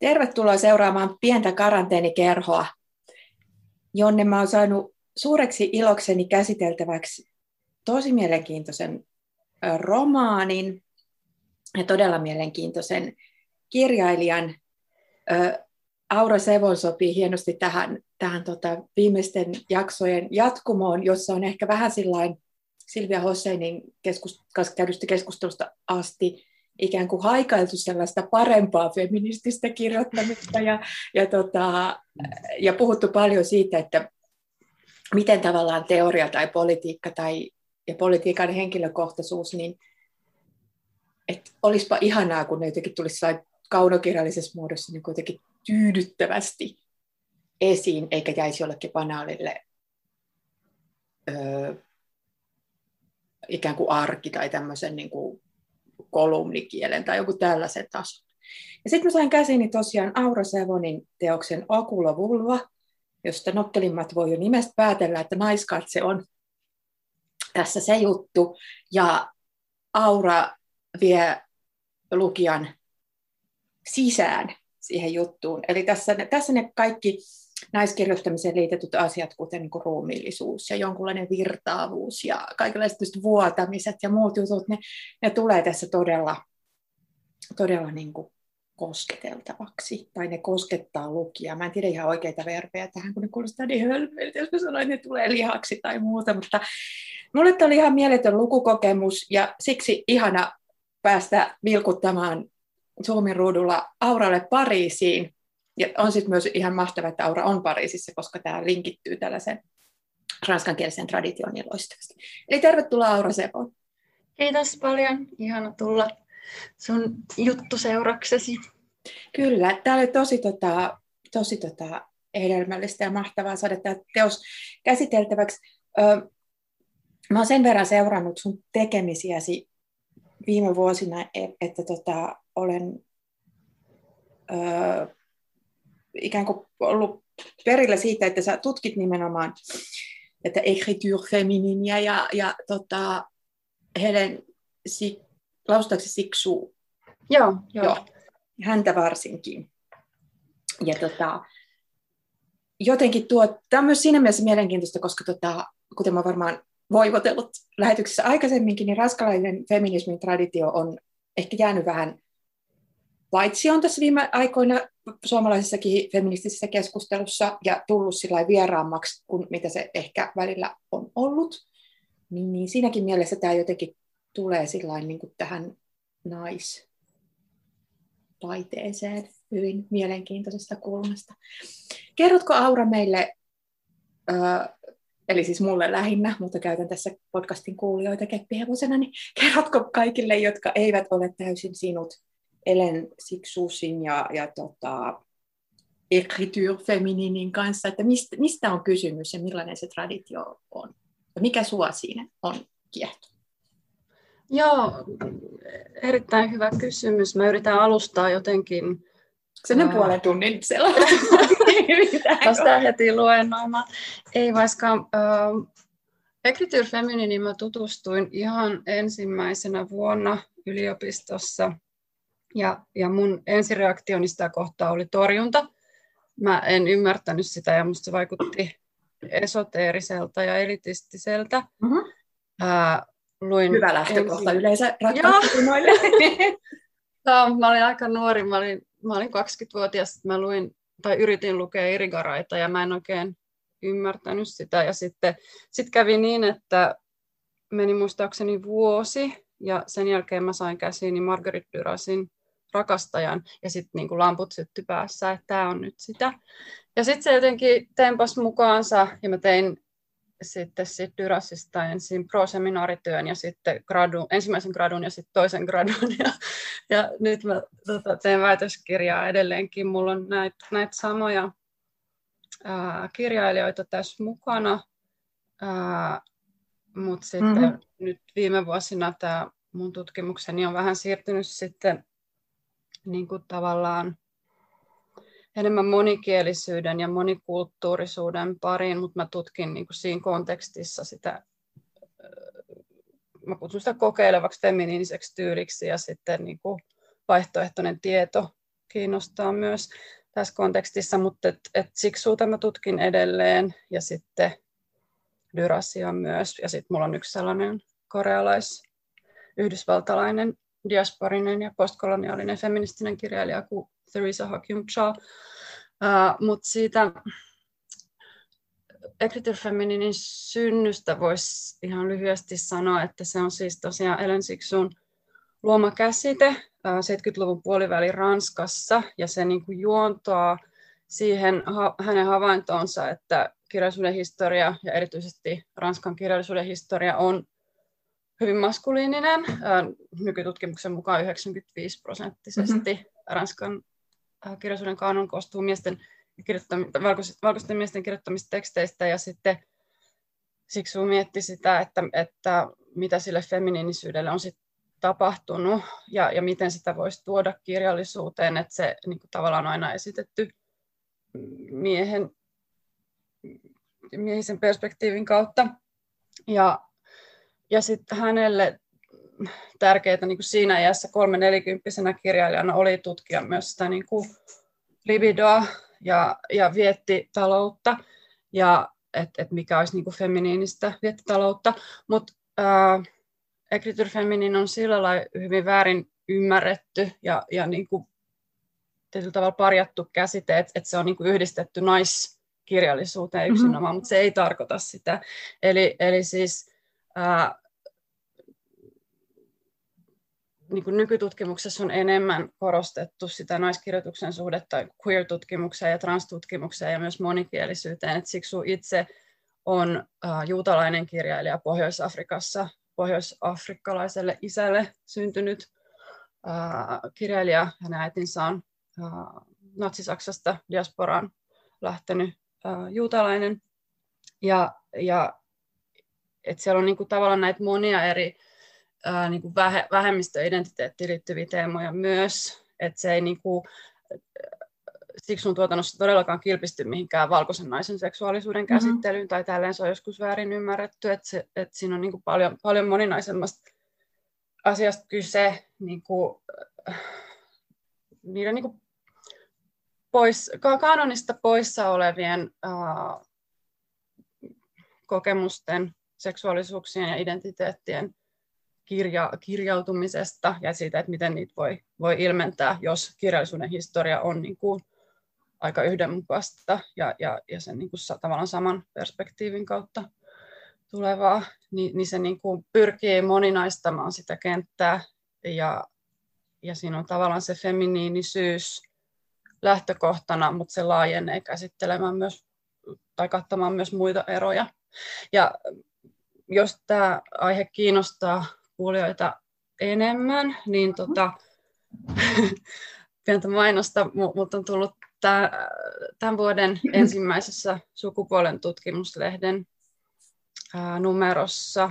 Tervetuloa seuraamaan pientä karanteenikerhoa, jonne mä oon saanut suureksi ilokseni käsiteltäväksi tosi mielenkiintoisen romaanin ja todella mielenkiintoisen kirjailijan. Aura Sevon sopii hienosti tähän, tähän tota viimeisten jaksojen jatkumoon, jossa on ehkä vähän sillain Silvia Hosseinin keskus, käydystä keskustelusta asti ikään kuin haikailtu sellaista parempaa feminististä kirjoittamista ja, ja, tota, ja puhuttu paljon siitä, että miten tavallaan teoria tai politiikka tai ja politiikan henkilökohtaisuus, niin että olisipa ihanaa, kun ne jotenkin tulisi kaunokirjallisessa muodossa niin kuitenkin tyydyttävästi esiin, eikä jäisi jollekin banaalille öö, ikään kuin arki tai tämmöisen niin kuin kolumnikielen tai joku tällaisen tason. Ja sitten mä sain käsiini tosiaan Aura Savonin teoksen Okulo Vulva, josta nokkelimmat voi jo nimestä päätellä, että naiskatse on tässä se juttu. Ja Aura vie lukijan sisään siihen juttuun. Eli tässä, tässä ne kaikki naiskirjoittamiseen liitetyt asiat, kuten niin kuin ruumiillisuus ja jonkunlainen virtaavuus ja kaikenlaiset vuotamiset ja muut jutut, ne, ne tulee tässä todella, todella niin kuin kosketeltavaksi, tai ne koskettaa lukijaa. Mä en tiedä ihan oikeita verbejä tähän, kun ne kuulostaa niin hölmöiltä, jos mä sanoin, että ne tulee lihaksi tai muuta, mutta mulle tämä oli ihan mieletön lukukokemus, ja siksi ihana päästä vilkuttamaan Suomen ruudulla Auralle Pariisiin, ja on sitten myös ihan mahtavaa, että Aura on Pariisissa, koska tämä linkittyy tällaisen ranskankielisen tradition niin loistavasti. Eli tervetuloa Aura Sepo. Kiitos paljon. Ihana tulla sun juttuseuraksesi. Kyllä, tämä oli tosi, tota, tosi tota, hedelmällistä ja mahtavaa saada tämä teos käsiteltäväksi. Ö, mä olen sen verran seurannut sun tekemisiäsi viime vuosina, että, että tota, olen ö, ikään kuin ollut perillä siitä, että sä tutkit nimenomaan että écriture femininia ja, ja tota, Helen si, laustaako siksu? Joo, joo. joo. Häntä varsinkin. Ja tota, jotenkin tuo, tämä on myös siinä mielessä mielenkiintoista, koska tota, kuten mä varmaan voivotellut lähetyksessä aikaisemminkin, niin raskalainen feminismin traditio on ehkä jäänyt vähän paitsi on tässä viime aikoina suomalaisessakin feministisessä keskustelussa ja tullut sillä vieraammaksi kuin mitä se ehkä välillä on ollut, niin, niin siinäkin mielessä tämä jotenkin tulee sillain niin kuin tähän naistaiteeseen hyvin mielenkiintoisesta kulmasta. Kerrotko Aura meille, eli siis mulle lähinnä, mutta käytän tässä podcastin kuulijoita keppihevosena, niin kerrotko kaikille, jotka eivät ole täysin sinut, Ellen Siksusin ja, ja tota, écriture femininin kanssa, että mistä, mistä on kysymys ja millainen se traditio on? Ja mikä sua siinä on kiehto? Joo, erittäin hyvä kysymys. Mä yritän alustaa jotenkin. Sen ää... puolen tunnin Tästä heti luennoimaan. Ei vaikka Ekrityr Femininin mä tutustuin ihan ensimmäisenä vuonna yliopistossa. Ja, ja mun ensireaktioni sitä kohtaa oli torjunta. Mä en ymmärtänyt sitä ja musta se vaikutti esoteeriselta ja elitistiseltä. Mm-hmm. Ää, luin Hyvä lähtökohta ensin... yleensä ratkaisunoille. no, mä olin aika nuori, mä olin, mä olin 20-vuotias, mä luin tai yritin lukea Irigaraita ja mä en oikein ymmärtänyt sitä. Ja sitten sit kävi niin, että meni muistaakseni vuosi ja sen jälkeen mä sain käsiini Margaret Durasin rakastajan ja sitten niin lamput syttyi päässä, että tämä on nyt sitä. Ja sitten se jotenkin tempas mukaansa ja mä tein sitten sit Dyrasista ensin pro-seminaarityön ja sitten gradu, ensimmäisen gradun ja sitten toisen gradun. Ja, ja nyt mä tota, teen väitöskirjaa edelleenkin. Mulla on näitä näit samoja ää, kirjailijoita tässä mukana, mutta sitten mm-hmm. nyt viime vuosina tämä mun tutkimukseni on vähän siirtynyt sitten niin kuin tavallaan enemmän monikielisyyden ja monikulttuurisuuden pariin, mutta mä tutkin niin kuin siinä kontekstissa sitä, mä kutsun sitä kokeilevaksi feminiiniseksi tyyliksi ja sitten niin kuin vaihtoehtoinen tieto kiinnostaa myös tässä kontekstissa, mutta et, et Siksuuta mä tutkin edelleen ja sitten Dyrasia myös. Ja sitten mulla on yksi sellainen korealais, yhdysvaltalainen, diasporinen ja postkoloniaalinen feministinen kirjailija kuin Theresa Hakyung Cha. Uh, mutta siitä Écriture Femininin synnystä voisi ihan lyhyesti sanoa, että se on siis tosiaan Ellen Siksun luoma käsite 70-luvun puolivälin Ranskassa, ja se niin kuin juontaa siihen hänen havaintoonsa, että kirjallisuuden historia ja erityisesti Ranskan kirjallisuuden historia on hyvin maskuliininen. Nykytutkimuksen mukaan 95 prosenttisesti mm-hmm. Ranskan kirjallisuuden kanon koostuu miesten valkoisten, valkoisten miesten kirjoittamista teksteistä ja sitten siksi mietti sitä, että, että mitä sille feminiinisyydelle on sitten tapahtunut ja, ja miten sitä voisi tuoda kirjallisuuteen, että se niin kuin tavallaan on aina esitetty miehen, miehisen perspektiivin kautta. Ja, ja sitten hänelle tärkeää niin siinä iässä kolme nelikymppisenä kirjailijana oli tutkia myös sitä niin kuin libidoa ja, ja viettitaloutta ja että et mikä olisi niin kuin feminiinistä viettitaloutta. Mutta Écriture Feminin on sillä lailla hyvin väärin ymmärretty ja, ja niin kuin tietyllä tavalla parjattu käsite, että, että se on niin kuin yhdistetty naiskirjallisuuteen mm-hmm. yksinomaan, mm-hmm. mutta se ei tarkoita sitä. Eli, eli siis ää, niin kuin nykytutkimuksessa on enemmän korostettu sitä naiskirjoituksen suhdetta queer-tutkimukseen ja transtutkimukseen ja myös monikielisyyteen. Et siksi itse on äh, juutalainen kirjailija Pohjois-Afrikassa pohjois-afrikkalaiselle isälle syntynyt äh, kirjailija. Hänen äitinsä on äh, Natsi-Saksasta diasporaan lähtenyt äh, juutalainen. Ja, ja et siellä on niinku tavallaan näitä monia eri ää, niinku vähe, vähemmistöidentiteettiin liittyviä teemoja myös. Että se ei niinku, Siksun tuotannossa todellakaan kilpisty mihinkään valkoisen naisen seksuaalisuuden mm-hmm. käsittelyyn, mm-hmm. tai tälleen se on joskus väärin ymmärretty, että, se, että siinä on niin kuin paljon, paljon moninaisemmasta asiasta kyse niin kuin, niiden niin kuin pois, kanonista poissa olevien uh, kokemusten, seksuaalisuuksien ja identiteettien kirja, kirjautumisesta ja siitä, että miten niitä voi, voi ilmentää, jos kirjallisuuden historia on niin kuin aika yhdenmukaista ja, ja, ja sen niin kuin tavallaan saman perspektiivin kautta tulevaa, niin, niin se niin kuin pyrkii moninaistamaan sitä kenttää ja, ja siinä on tavallaan se feminiinisyys lähtökohtana, mutta se laajenee käsittelemään myös tai kattamaan myös muita eroja. Ja jos tämä aihe kiinnostaa kuulijoita enemmän, niin tota, pientä mainosta, mutta on tullut tämän vuoden ensimmäisessä sukupuolen tutkimuslehden numerossa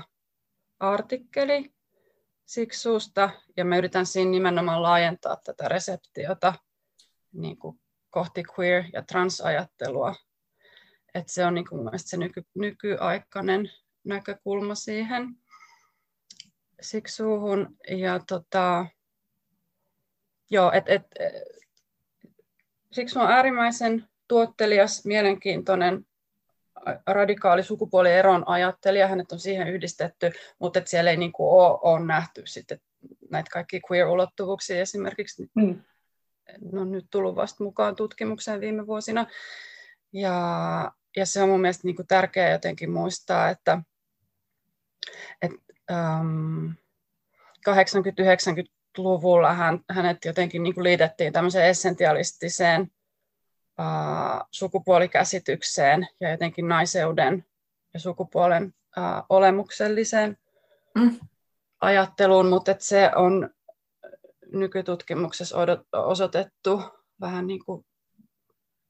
artikkeli Siksuusta, ja mä yritän siinä nimenomaan laajentaa tätä reseptiota niin kuin kohti queer- ja transajattelua. Et se on niin kuin se nyky, nykyaikainen näkökulma siihen siksuuhun. Ja tota, joo, et, et, siksi on äärimmäisen tuottelias, mielenkiintoinen, radikaali sukupuolieron ajattelija. Hänet on siihen yhdistetty, mutta siellä ei niin kuin ole, ole nähty sitten näitä kaikki queer-ulottuvuuksia esimerkiksi. Mm. Ne on nyt tullut vasta mukaan tutkimukseen viime vuosina. Ja, ja se on mun mielestä niin kuin tärkeää jotenkin muistaa, että, että um, 80-90 luvulla hän, hänet jotenkin niin kuin liitettiin tämmöiseen essentialistiseen uh, sukupuolikäsitykseen ja jotenkin naiseuden ja sukupuolen uh, olemukselliseen mm. ajatteluun, mutta että se on nykytutkimuksessa osoitettu vähän niin kuin,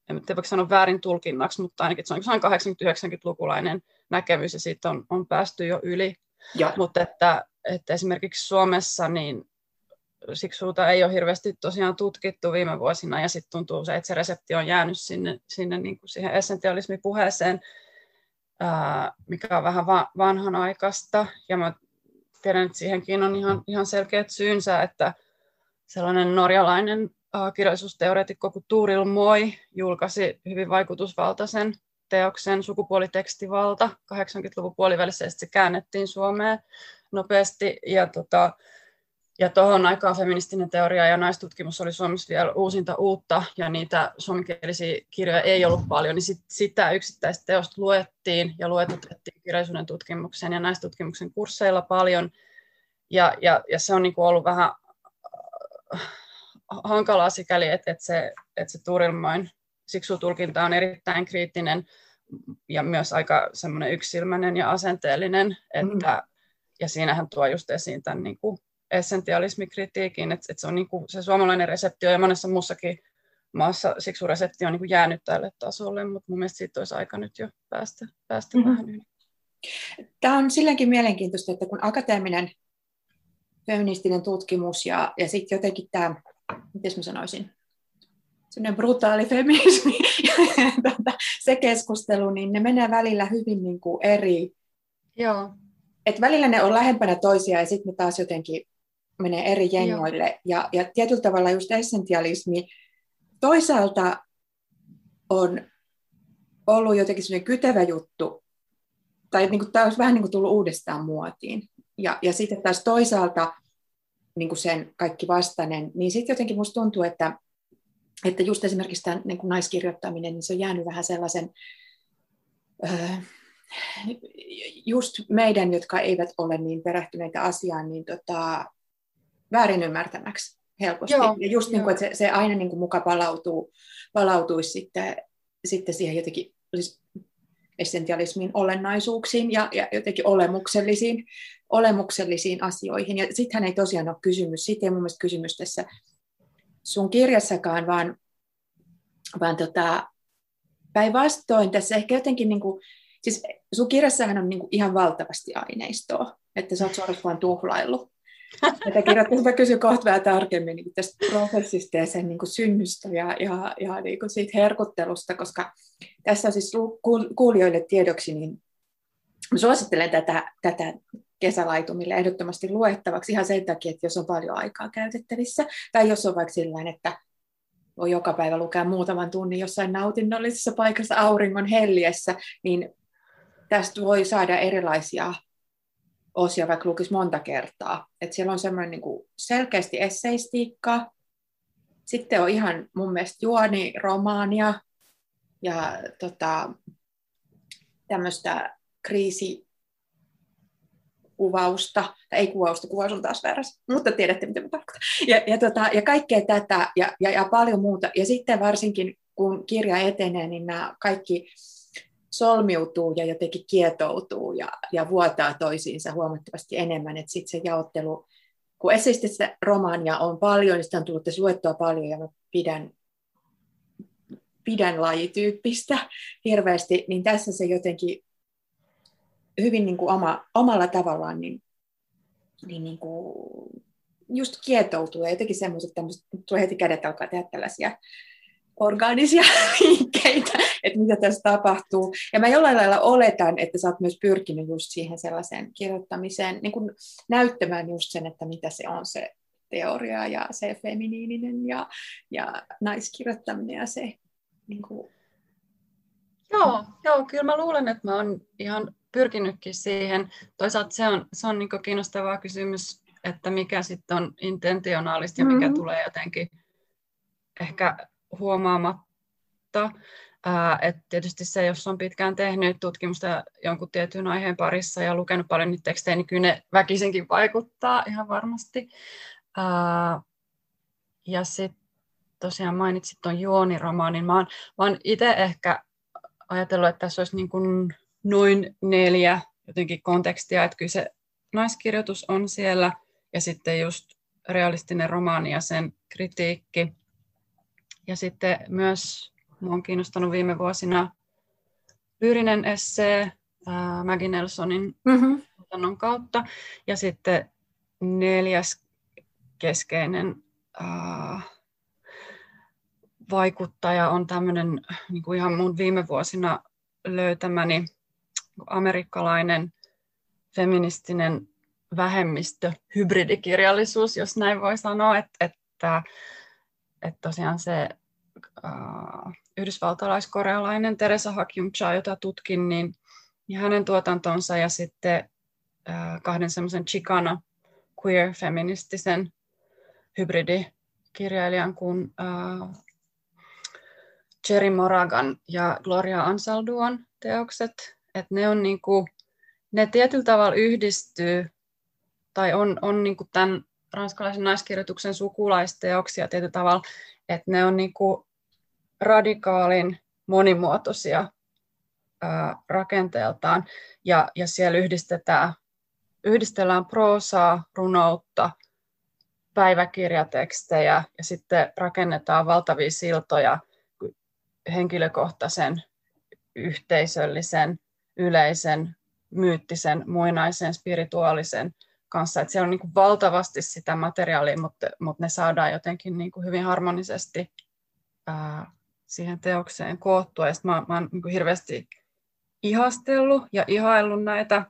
en tiedä voiko sanoa väärin tulkinnaksi, mutta ainakin se on 80-90-lukulainen näkemys ja siitä on, on päästy jo yli. Ja. Mutta että, että esimerkiksi Suomessa niin siksuuta ei ole hirveästi tosiaan tutkittu viime vuosina, ja sitten tuntuu se, että se resepti on jäänyt sinne, sinne niin kuin siihen essentialismipuheeseen, ää, mikä on vähän va- vanhanaikaista, ja mä tiedän, että siihenkin on ihan, ihan selkeät syynsä, että sellainen norjalainen kirjallisuusteoreetikko kuin Tuuril Moi julkaisi hyvin vaikutusvaltaisen teoksen Sukupuolitekstivalta 80-luvun puolivälissä, ja se käännettiin Suomeen nopeasti. Ja tota, ja tuohon aikaan feministinen teoria ja naistutkimus oli Suomessa vielä uusinta uutta, ja niitä suomenkielisiä kirjoja ei ollut paljon, niin sit, sitä yksittäistä teosta luettiin ja luetutettiin kirjallisuuden tutkimuksen ja naistutkimuksen kursseilla paljon. Ja, ja, ja se on niin kuin ollut vähän äh, hankalaa sikäli, että, että se, että se Turilmoin siksutulkinta on erittäin kriittinen ja myös aika semmoinen yksilmäinen ja asenteellinen, että, mm. ja siinähän tuo just esiin tämän niin kuin essentialismikritiikin, että, että se on niin kuin se suomalainen reseptio ja monessa muussakin maassa resepti on niin kuin jäänyt tälle tasolle, mutta mun mielestä siitä olisi aika nyt jo päästä, päästä mm-hmm. vähän yli. Tämä on silläkin mielenkiintoista, että kun akateeminen feministinen tutkimus ja, ja sitten jotenkin tämä, miten mä sanoisin, sellainen brutaali feminismi ja tuota, se keskustelu, niin ne menee välillä hyvin niin kuin eri. Joo. Et välillä ne on lähempänä toisiaan ja sitten ne taas jotenkin menee eri jengoille. Ja, ja tietyllä tavalla just essentialismi toisaalta on ollut jotenkin sellainen kytevä juttu, tai niin kuin, tämä olisi vähän niin kuin tullut uudestaan muotiin. Ja, ja sitten taas toisaalta niin kuin sen kaikki vastainen, niin sitten jotenkin musta tuntuu, että, että just esimerkiksi tämä niin kuin naiskirjoittaminen, niin se on jäänyt vähän sellaisen, öö, just meidän, jotka eivät ole niin perehtyneitä asiaan, niin tota, väärin ymmärtämäksi helposti. Joo, ja just niin kuin, että se, se aina niin kuin muka palautuu, palautuisi sitten, sitten siihen jotenkin siis essentialismin olennaisuuksiin ja, ja jotenkin olemuksellisiin, olemuksellisiin asioihin. Ja sittenhän ei tosiaan ole kysymys, siitä ei mun mielestä kysymys tässä sun kirjassakaan, vaan, vaan tota, päinvastoin tässä ehkä jotenkin, niin kuin, siis sun kirjassahan on niin kuin ihan valtavasti aineistoa, että sä oot suorastaan tuhlaillut. Tätä kirjoittaisi mä kysyn kohta vähän tarkemmin niin tästä prosessista ja sen niin kuin synnystä ja, ja, ja niin kuin siitä herkuttelusta, koska tässä siis kuulijoille tiedoksi, niin suosittelen tätä, tätä kesälaitumille ehdottomasti luettavaksi ihan sen takia, että jos on paljon aikaa käytettävissä, tai jos on vaikka sillä että voi joka päivä lukea muutaman tunnin jossain nautinnollisessa paikassa auringon helliessä, niin tästä voi saada erilaisia osia vaikka lukisi monta kertaa. Et siellä on semmoinen niin selkeästi esseistiikka, sitten on ihan mun mielestä juoni, romaania ja tota, tämmöistä kriisi kuvausta, tai ei kuvausta, kuvaus on taas väärässä, mutta tiedätte, mitä mä tarkoitan. Ja, ja, tota, ja kaikkea tätä ja, ja, ja paljon muuta. Ja sitten varsinkin, kun kirja etenee, niin nämä kaikki solmiutuu ja jotenkin kietoutuu ja, ja vuotaa toisiinsa huomattavasti enemmän. Että sitten se jaottelu, kun esseististä romaania on paljon, niin sitä on tullut luettua paljon ja mä pidän, pidän lajityyppistä hirveästi, niin tässä se jotenkin hyvin niin kuin oma, omalla tavallaan niin, niin, niin kuin just kietoutuu ja jotenkin semmoiset tämmöiset, tulee heti kädet alkaa tehdä tällaisia orgaanisia liikkeitä, että mitä tässä tapahtuu. Ja mä jollain lailla oletan, että sä oot myös pyrkinyt just siihen sellaiseen kirjoittamiseen, niin kuin näyttämään just sen, että mitä se on se teoria ja se feminiininen ja, ja naiskirjoittaminen ja se niin kuin... Joo, joo, kyllä mä luulen, että mä oon ihan pyrkinytkin siihen. Toisaalta se on, se on niin kiinnostava kysymys, että mikä sitten on intentionaalista ja mikä mm-hmm. tulee jotenkin ehkä huomaamatta. Ää, et tietysti se, jos on pitkään tehnyt tutkimusta jonkun tietyn aiheen parissa ja lukenut paljon niitä tekstejä, niin kyllä ne väkisinkin vaikuttaa ihan varmasti. Ää, ja sitten tosiaan mainitsit tuon juoniromaanin. Mä oon, oon itse ehkä ajatellut, että tässä olisi niin kuin noin neljä jotenkin kontekstia, että kyllä se naiskirjoitus on siellä ja sitten just realistinen romaani ja sen kritiikki. Ja sitten myös minua on kiinnostanut viime vuosina lyyrinen essee äh, Maggie Nelsonin mm-hmm. kautta. Ja sitten neljäs keskeinen äh, vaikuttaja on tämmöinen niin kuin ihan mun viime vuosina löytämäni amerikkalainen feministinen vähemmistö, hybridikirjallisuus, jos näin voi sanoa, että, että että tosiaan se uh, yhdysvaltalaiskorealainen Teresa Hakyumcha, jota tutkin, niin, niin hänen tuotantonsa ja sitten uh, kahden semmoisen Chicana queer-feministisen hybridikirjailijan kuin uh, Jerry Moragan ja Gloria Ansalduon teokset. Että ne on niinku, ne tietyllä tavalla yhdistyy tai on, on niinku tämän ranskalaisen naiskirjoituksen sukulaisteoksia tietyllä tavalla, että ne on niinku radikaalin monimuotoisia ää, rakenteeltaan. Ja, ja siellä yhdistetään, yhdistellään proosaa, runoutta, päiväkirjatekstejä ja sitten rakennetaan valtavia siltoja henkilökohtaisen, yhteisöllisen, yleisen, myyttisen, muinaisen, spirituaalisen kanssa. Että siellä on niin kuin valtavasti sitä materiaalia, mutta, mutta ne saadaan jotenkin niin kuin hyvin harmonisesti ää, siihen teokseen koottua. Ja mä, mä oon niin kuin hirveästi ihastellut ja ihaillut näitä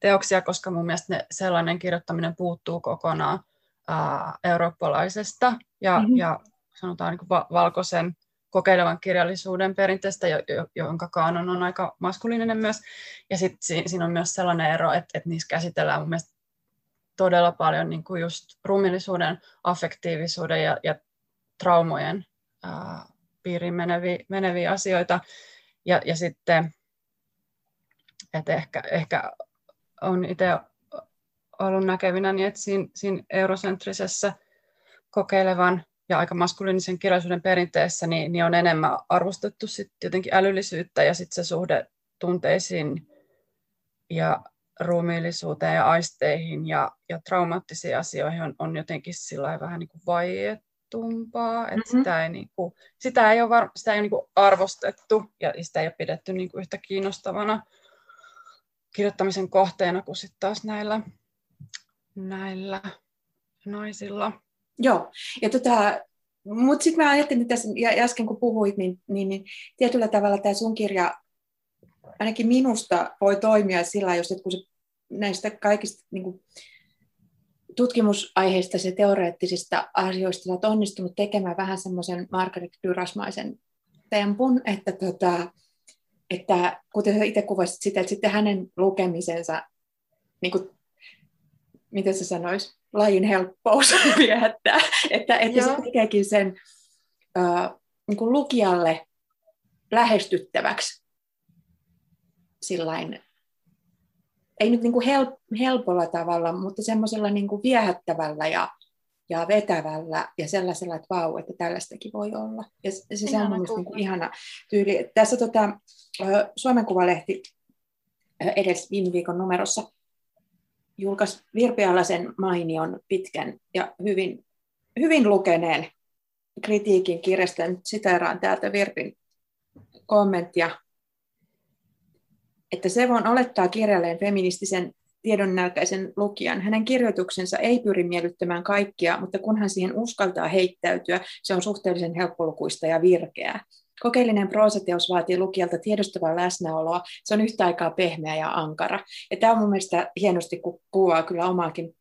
teoksia, koska mun mielestä ne, sellainen kirjoittaminen puuttuu kokonaan ää, eurooppalaisesta ja, mm-hmm. ja sanotaan niin kuin va- valkoisen kokeilevan kirjallisuuden perinteestä, jonka kaanon on aika maskuliininen myös. Ja sitten siinä on myös sellainen ero, että, että niissä käsitellään mun mielestä todella paljon niin kuin just ruumillisuuden, affektiivisuuden ja, ja traumojen ää, piiriin meneviä, meneviä asioita. Ja, ja sitten, että ehkä, ehkä on itse ollut näkevinä, niin että siinä, siinä eurosentrisessä kokeilevan ja aika maskuliinisen kirjallisuuden perinteessä, niin, niin on enemmän arvostettu sit jotenkin älyllisyyttä ja sitten se suhde tunteisiin ja ruumiillisuuteen ja aisteihin ja, ja traumaattisiin asioihin on, on jotenkin sillä vähän niin kuin vaiettumpaa, että mm-hmm. sitä ei, niin kuin, sitä ei ole, var, sitä ei ole niin kuin arvostettu ja sitä ei ole pidetty niin kuin yhtä kiinnostavana kirjoittamisen kohteena kuin sitten taas näillä, näillä naisilla. Joo, ja tota, mutta sitten mä ajattelin tässä, ja äsken kun puhuit, niin, niin, niin tietyllä tavalla tämä sun kirja ainakin minusta voi toimia sillä jos kun se näistä kaikista niin kuin, tutkimusaiheista ja teoreettisista asioista olet onnistunut tekemään vähän semmoisen Margaret Dyrasmaisen tempun, että, tota, että kuten itse kuvasit sitä, että sitten hänen lukemisensa, niin kuin, miten se sanoisi, lajin helppous viehättää, että, että se tekeekin sen uh, niin kuin lukijalle lähestyttäväksi sillain, ei nyt niin kuin help, helpolla tavalla, mutta semmoisella niin kuin viehättävällä ja, ja vetävällä ja sellaisella, että vau, että tällaistakin voi olla. Ja se, se on niin kuin ihana tyyli. Tässä tota, Suomen Kuvalehti edes viime viikon numerossa julkaisi Virpi mainion pitkän ja hyvin, hyvin lukeneen kritiikin kirjasta. Nyt siteeraan täältä Virpin kommenttia, että se voin olettaa kirjalleen feministisen tiedonnälkäisen lukijan. Hänen kirjoituksensa ei pyri miellyttämään kaikkia, mutta kun hän siihen uskaltaa heittäytyä, se on suhteellisen helppolukuista ja virkeää. Kokeellinen proosateos vaatii lukijalta tiedostavaa läsnäoloa. Se on yhtä aikaa pehmeä ja ankara. Ja tämä on mun mielestä hienosti, kun kuvaa kyllä omaakin,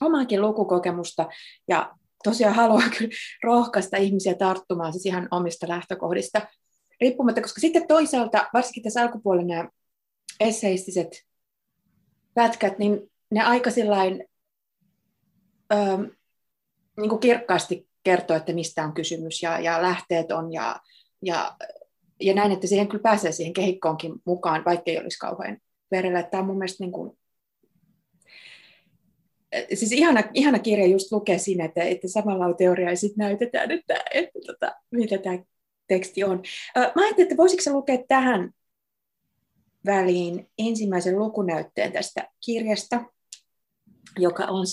omaakin lukukokemusta. Ja tosiaan haluan kyllä rohkaista ihmisiä tarttumaan siis ihan omista lähtökohdista riippumatta, koska sitten toisaalta, varsinkin tässä alkupuolella nämä esseistiset pätkät, niin ne aika sillain, öö, niin kuin kirkkaasti kertoo, että mistä on kysymys ja, ja lähteet on ja ja, ja näin, että siihen kyllä pääsee siihen kehikkoonkin mukaan, vaikka ei olisi kauhean verellä. Tämä on mun mielestä niin kuin, siis ihana, ihana kirja just lukee siinä, että, että samalla on teoria ja sitten näytetään, että, että, että tota, mitä tämä teksti on. Mä ajattelin, että voisitko lukea tähän väliin ensimmäisen lukunäytteen tästä kirjasta, joka on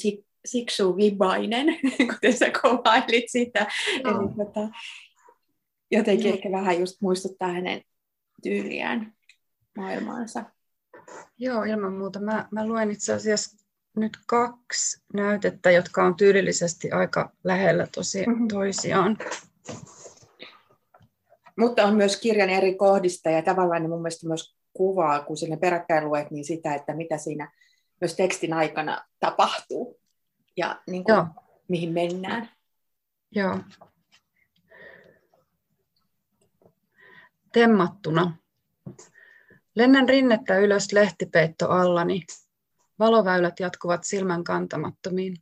Siksu Vibainen, kuten sä kovailit sitä. No. Eli, tota, jotenkin mm. ehkä vähän just muistuttaa hänen tyyliään maailmaansa. Joo, ilman muuta. Mä, mä luen itse asiassa nyt kaksi näytettä, jotka on tyylillisesti aika lähellä tosi, mm-hmm. toisiaan. Mutta on myös kirjan eri kohdista ja tavallaan ne mun mielestä myös kuvaa, kun sinne peräkkäin luet, niin sitä, että mitä siinä myös tekstin aikana tapahtuu ja niin kuin, mihin mennään. Joo. Temmattuna. Lennän rinnettä ylös lehtipeitto allani. Valoväylät jatkuvat silmän kantamattomiin.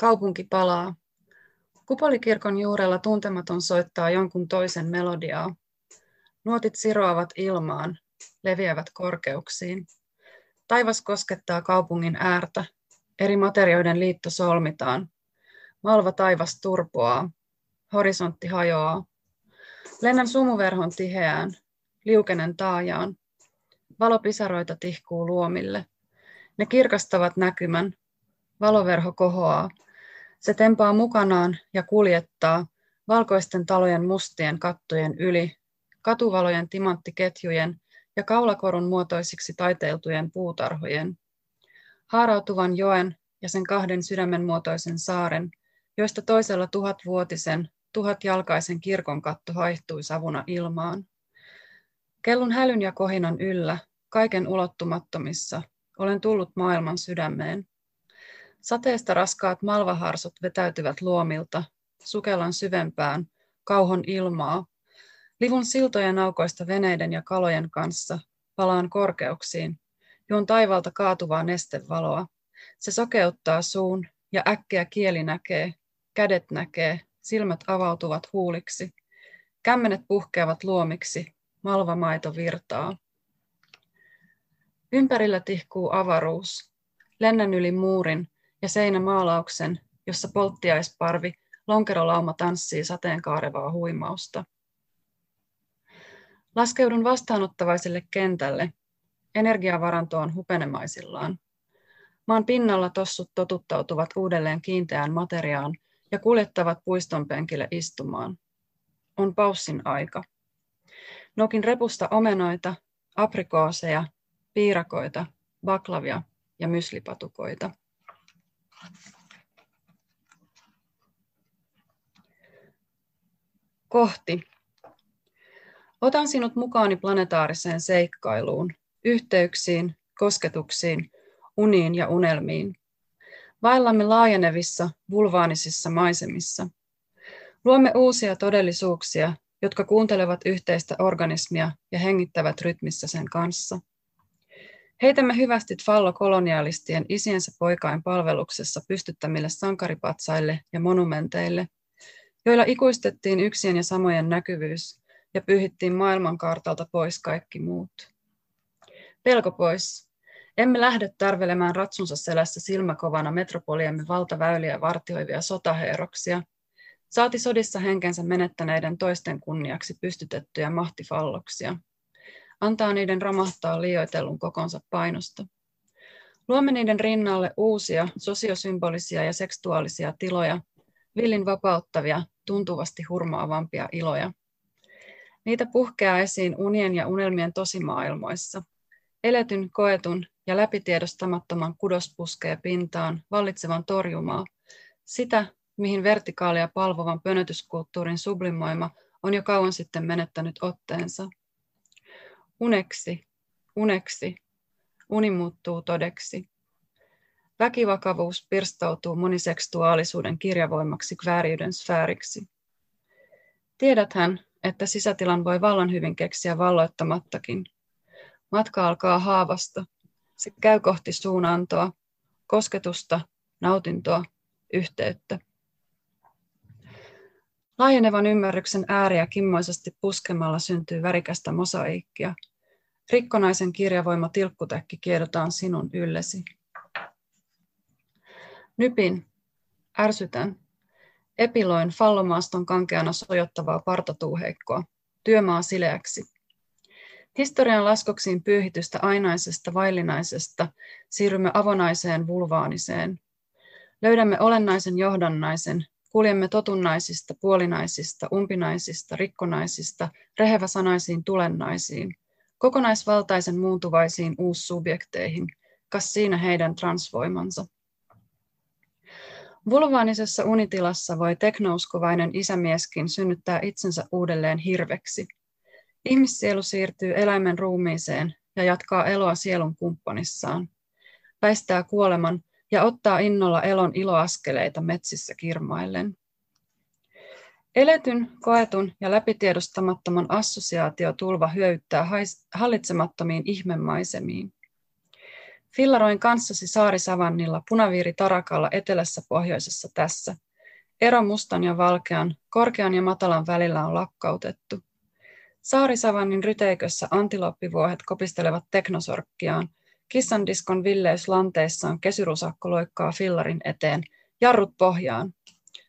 Kaupunki palaa. Kupolikirkon juurella tuntematon soittaa jonkun toisen melodiaa. Nuotit siroavat ilmaan, leviävät korkeuksiin. Taivas koskettaa kaupungin äärtä. Eri materioiden liitto solmitaan. Malva taivas turpoaa. Horisontti hajoaa. Lennän sumuverhon tiheään. Liukenen taajaan. Valopisaroita tihkuu luomille. Ne kirkastavat näkymän. Valoverho kohoaa. Se tempaa mukanaan ja kuljettaa valkoisten talojen mustien kattojen yli, katuvalojen timanttiketjujen ja kaulakorun muotoisiksi taiteiltujen puutarhojen, haarautuvan joen ja sen kahden sydämen muotoisen saaren, joista toisella tuhatvuotisen, tuhatjalkaisen kirkon katto haihtui savuna ilmaan. Kellun hälyn ja kohinan yllä, kaiken ulottumattomissa, olen tullut maailman sydämeen. Sateesta raskaat malvaharsot vetäytyvät luomilta, sukellan syvempään, kauhon ilmaa. Livun siltojen aukoista veneiden ja kalojen kanssa, palaan korkeuksiin, juon taivalta kaatuvaa nestevaloa. Se sokeuttaa suun ja äkkiä kieli näkee, kädet näkee, silmät avautuvat huuliksi. Kämmenet puhkeavat luomiksi, malvamaito virtaa. Ympärillä tihkuu avaruus. Lennän yli muurin, ja seinämaalauksen, jossa polttiaisparvi lonkerolauma tanssii sateenkaarevaa huimausta. Laskeudun vastaanottavaiselle kentälle. Energiavaranto on hupenemaisillaan. Maan pinnalla tossut totuttautuvat uudelleen kiinteään materiaan ja kuljettavat puiston penkille istumaan. On paussin aika. Nokin repusta omenoita, aprikooseja, piirakoita, baklavia ja myslipatukoita. Kohti. Otan sinut mukaani planetaariseen seikkailuun, yhteyksiin, kosketuksiin, uniin ja unelmiin. Vaellamme laajenevissa, vulvaanisissa maisemissa. Luomme uusia todellisuuksia, jotka kuuntelevat yhteistä organismia ja hengittävät rytmissä sen kanssa – Heitämme hyvästit fallokolonialistien isiensä poikain palveluksessa pystyttämille sankaripatsaille ja monumenteille, joilla ikuistettiin yksien ja samojen näkyvyys ja pyhittiin maailmankartalta pois kaikki muut. Pelko pois. Emme lähde tärvelemään ratsunsa selässä silmäkovana metropoliamme valtaväyliä vartioivia sotaheroksia, saati sodissa henkensä menettäneiden toisten kunniaksi pystytettyjä mahtifalloksia – antaa niiden romahtaa liioitellun kokonsa painosta. Luomme niiden rinnalle uusia sosiosymbolisia ja seksuaalisia tiloja, villin vapauttavia, tuntuvasti hurmaavampia iloja. Niitä puhkeaa esiin unien ja unelmien tosimaailmoissa. Eletyn, koetun ja läpitiedostamattoman kudos puskee pintaan, vallitsevan torjumaa. Sitä, mihin vertikaalia palvovan pönötyskulttuurin sublimoima on jo kauan sitten menettänyt otteensa – Uneksi, uneksi, uni muuttuu todeksi. Väkivakavuus pirstautuu moniseksuaalisuuden kirjavoimaksi kvääriyden sfääriksi. Tiedäthän, että sisätilan voi vallan hyvin keksiä valloittamattakin. Matka alkaa haavasta. Se käy kohti suunantoa, kosketusta, nautintoa, yhteyttä. Laajenevan ymmärryksen ääriä kimmoisesti puskemalla syntyy värikästä mosaikkia. Rikkonaisen kirjavoima tilkkutäkki kiedotaan sinun yllesi. Nypin, ärsytän, epiloin fallomaaston kankeana sojottavaa partatuuheikkoa, työmaa sileäksi. Historian laskoksiin pyyhitystä ainaisesta vaillinaisesta siirrymme avonaiseen vulvaaniseen. Löydämme olennaisen johdannaisen, Kuljemme totunnaisista, puolinaisista, umpinaisista, rikkonaisista, reheväsanaisiin tulennaisiin, kokonaisvaltaisen muuntuvaisiin uussubjekteihin, kas siinä heidän transvoimansa. Vulvaanisessa unitilassa voi teknouskovainen isämieskin synnyttää itsensä uudelleen hirveksi. Ihmissielu siirtyy eläimen ruumiiseen ja jatkaa eloa sielun kumppanissaan. Väistää kuoleman ja ottaa innolla elon iloaskeleita metsissä kirmaillen. Eletyn, koetun ja läpitiedostamattoman assosiaatiotulva hyöyttää hallitsemattomiin ihmemaisemiin. Fillaroin kanssasi saarisavannilla punaviiri tarakalla etelässä pohjoisessa tässä. Ero mustan ja valkean, korkean ja matalan välillä on lakkautettu. Saarisavannin ryteikössä antiloppivuohet kopistelevat teknosorkkiaan. Kissandiskon villeys lanteissaan kesyrusakko loikkaa fillarin eteen. Jarrut pohjaan.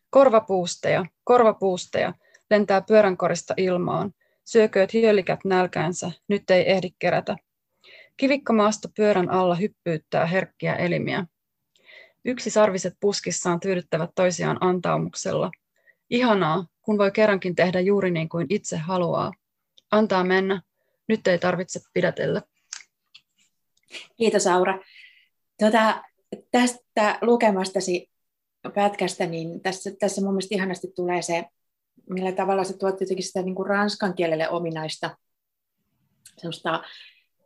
Korvapuusteja, korvapuusteja, lentää pyöränkorista ilmaan. Syökööt hyölikät nälkäänsä, nyt ei ehdi kerätä. Kivikkomaasto pyörän alla hyppyyttää herkkiä elimiä. Yksi sarviset puskissaan tyydyttävät toisiaan antaumuksella. Ihanaa, kun voi kerrankin tehdä juuri niin kuin itse haluaa. Antaa mennä, nyt ei tarvitse pidätellä. Kiitos Aura. Tuota, tästä lukemastasi pätkästä, niin tässä, tässä mun mielestä ihanasti tulee se, millä tavalla se tuot jotenkin sitä niin kuin ranskan kielelle ominaista semmoista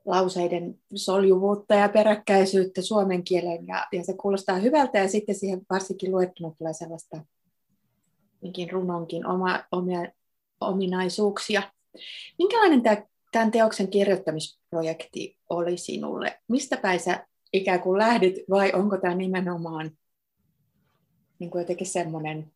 lauseiden soljuvuutta ja peräkkäisyyttä suomen kielen, ja, ja se kuulostaa hyvältä, ja sitten siihen varsinkin luettuna tulee sellaista runonkin oma, omia, ominaisuuksia. Minkälainen tämä, tämän teoksen kirjoittamisprojekti oli sinulle? Mistä päin sä ikään kuin lähdit, vai onko tämä nimenomaan niin kuin jotenkin semmoinen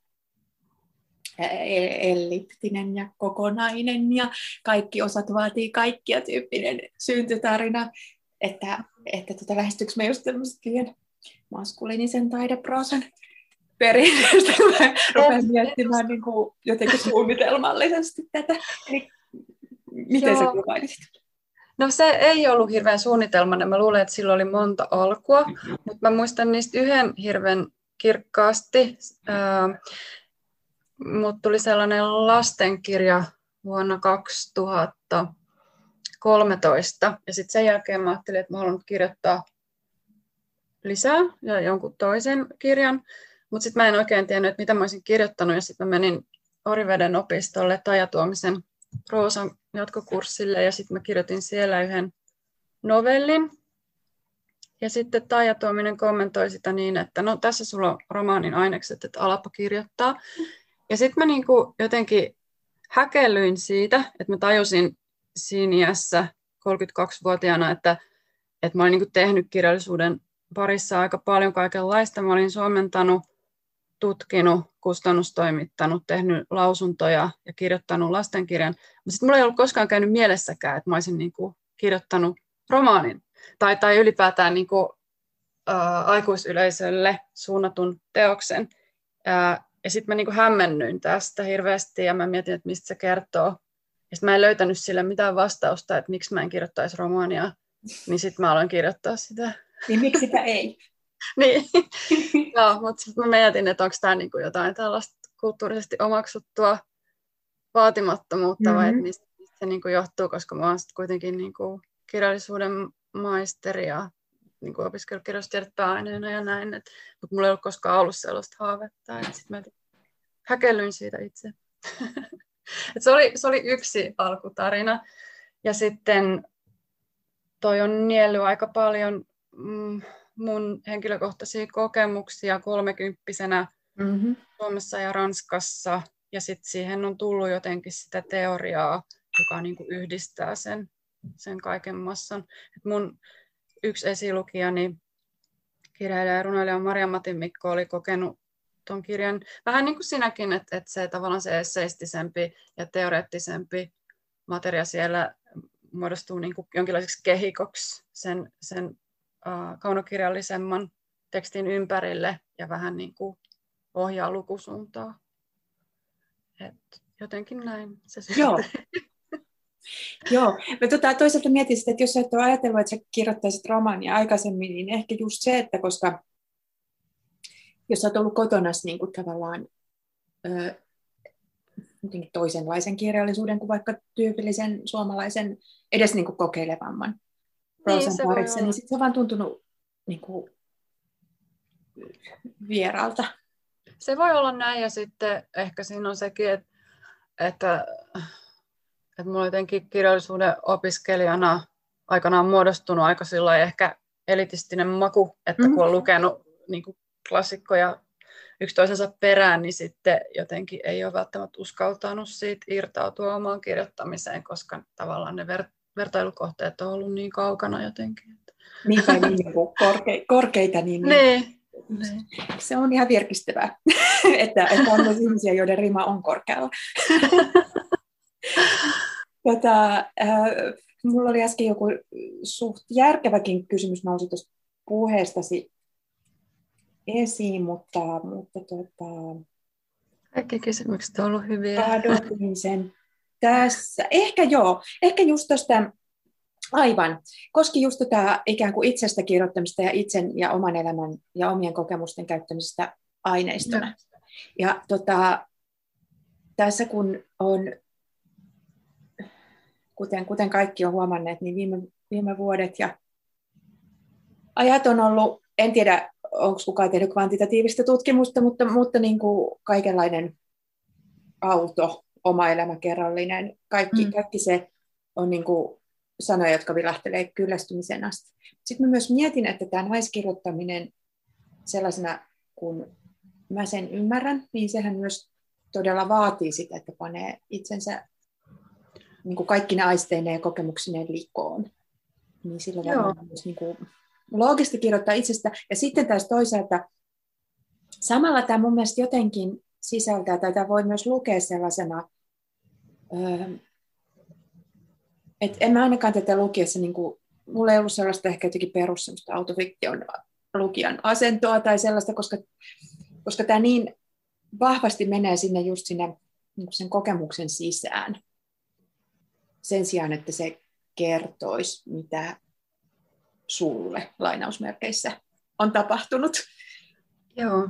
e-, elliptinen ja kokonainen ja kaikki osat vaatii kaikkia tyyppinen syntytarina, että, että tota, lähestyykö me just tämmöisen maskuliinisen taideprosan perinteestä, mä rupean miettimään niin kuin jotenkin suunnitelmallisesti tätä. Eli miten Joo. sä kuvailisit? No se ei ollut hirveän suunnitelmainen. Mä luulen, että sillä oli monta alkua, mutta mä muistan niistä yhden hirveän kirkkaasti. Mutta tuli sellainen lastenkirja vuonna 2013. Ja sitten sen jälkeen mä ajattelin, että mä haluan kirjoittaa lisää ja jonkun toisen kirjan. Mutta sitten mä en oikein tiennyt, että mitä mä olisin kirjoittanut. Ja sitten mä menin Oriveden opistolle Taja Tuomisen proosan jatkokurssille ja sitten mä kirjoitin siellä yhden novellin, ja sitten Taija Tuominen kommentoi sitä niin, että no tässä sulla on romaanin ainekset, että alapa kirjoittaa. Ja sitten mä niinku jotenkin häkellyin siitä, että mä tajusin siinä iässä 32-vuotiaana, että, että mä olin niinku tehnyt kirjallisuuden parissa aika paljon kaikenlaista. Mä olin suomentanut, tutkinut, kustannustoimittanut, tehnyt lausuntoja ja kirjoittanut lastenkirjan. Mutta sitten mulla ei ollut koskaan käynyt mielessäkään, että mä olisin niinku kirjoittanut romaanin tai, tai ylipäätään niin kuin, ä, aikuisyleisölle suunnatun teoksen. Ä, ja sitten mä niin kuin hämmennyin tästä hirveästi ja mä mietin, että mistä se kertoo. Ja sitten mä en löytänyt sille mitään vastausta, että miksi mä en kirjoittaisi romaania. Niin sitten mä aloin kirjoittaa sitä. Niin miksipä ei? niin, Joo, mutta sitten mä mietin, että onko tämä niinku jotain tällaista kulttuurisesti omaksuttua vaatimattomuutta mm-hmm. vai että mistä, mistä se niinku johtuu, koska mä oon kuitenkin niinku kirjallisuuden maisteri ja niin kuin opiskellut kirjallisuustiedot pääaineena ja näin. Et, mutta mulla ei ollut koskaan ollut sellaista haavetta. Sitten mä häkellyin siitä itse. et se, oli, se oli yksi alkutarina. Ja sitten toi on niellyt aika paljon mm, mun henkilökohtaisia kokemuksia kolmekymppisenä mm-hmm. Suomessa ja Ranskassa. Ja sitten siihen on tullut jotenkin sitä teoriaa, joka niin kuin yhdistää sen sen kaiken massan. Et mun yksi esilukijani, kirjailija ja runoilija Maria Matin Mikko, oli kokenut tuon kirjan vähän niin kuin sinäkin, että, että se tavallaan se esseistisempi ja teoreettisempi materia siellä muodostuu niin kuin jonkinlaiseksi kehikoksi sen, sen kaunokirjallisemman tekstin ympärille ja vähän niin kuin ohjaa lukusuuntaa. Et jotenkin näin se Joo, Joo, mä tota, toisaalta mietin että jos et ole ajatellut, että sä kirjoittaisit romaania aikaisemmin, niin ehkä just se, että koska jos sä oot ollut kotona niin kuin tavallaan ö, toisenlaisen kirjallisuuden kuin vaikka tyypillisen suomalaisen, edes niin kuin kokeilevamman proosan niin, niin sit se on vaan tuntunut niin kuin, vieraalta. Se voi olla näin ja sitten ehkä siinä on sekin, että, että että mulla jotenkin kirjallisuuden opiskelijana aikanaan muodostunut aika silloin ehkä elitistinen maku, että kun on mm-hmm. lukenut niin kuin klassikkoja yksi toisensa perään, niin sitten jotenkin ei ole välttämättä uskaltanut siitä irtautua omaan kirjoittamiseen, koska tavallaan ne ver- vertailukohteet on ollut niin kaukana jotenkin. Niin, tai niin, niin korke- korkeita, niin, niin, niin. se on ihan virkistävää, että, että on myös ihmisiä, joiden rima on korkealla. tota, äh, mulla oli äsken joku suht järkeväkin kysymys nousi tuosta puheestasi esiin, mutta, mutta tota, kaikki kysymykset on ollut hyviä. Kadotin sen tässä. Ehkä joo, ehkä just tuosta Aivan. Koski just tätä ikään kuin itsestä kirjoittamista ja itsen ja oman elämän ja omien kokemusten käyttämisestä aineistona. Ja, ja tota, tässä kun on, kuten, kuten kaikki on huomanneet, niin viime, viime vuodet ja ajat on ollut, en tiedä onko kukaan tehnyt kvantitatiivista tutkimusta, mutta, mutta niin kuin kaikenlainen auto, oma elämä kerrallinen, kaikki, mm. kaikki se on niin kuin sanoja, jotka vilahtelee kyllästymisen asti. Sitten mä myös mietin, että tämä naiskirjoittaminen sellaisena, kun mä sen ymmärrän, niin sehän myös todella vaatii sitä, että panee itsensä niin kuin kaikki ne aisteineen ja kokemuksineen likoon. Niin sillä tavalla myös niin kuin, loogisesti kirjoittaa itsestä. Ja sitten taas toisaalta, samalla tämä mun mielestä jotenkin sisältää, tai tämä voi myös lukea sellaisena öö, et en mä ainakaan tätä lukiessa, niin kuin, mulla ei ollut sellaista ehkä jotenkin perus autofiktion lukijan asentoa tai sellaista, koska, koska tämä niin vahvasti menee sinne just sinne niin sen kokemuksen sisään. Sen sijaan, että se kertoisi, mitä sulle lainausmerkeissä on tapahtunut. Joo.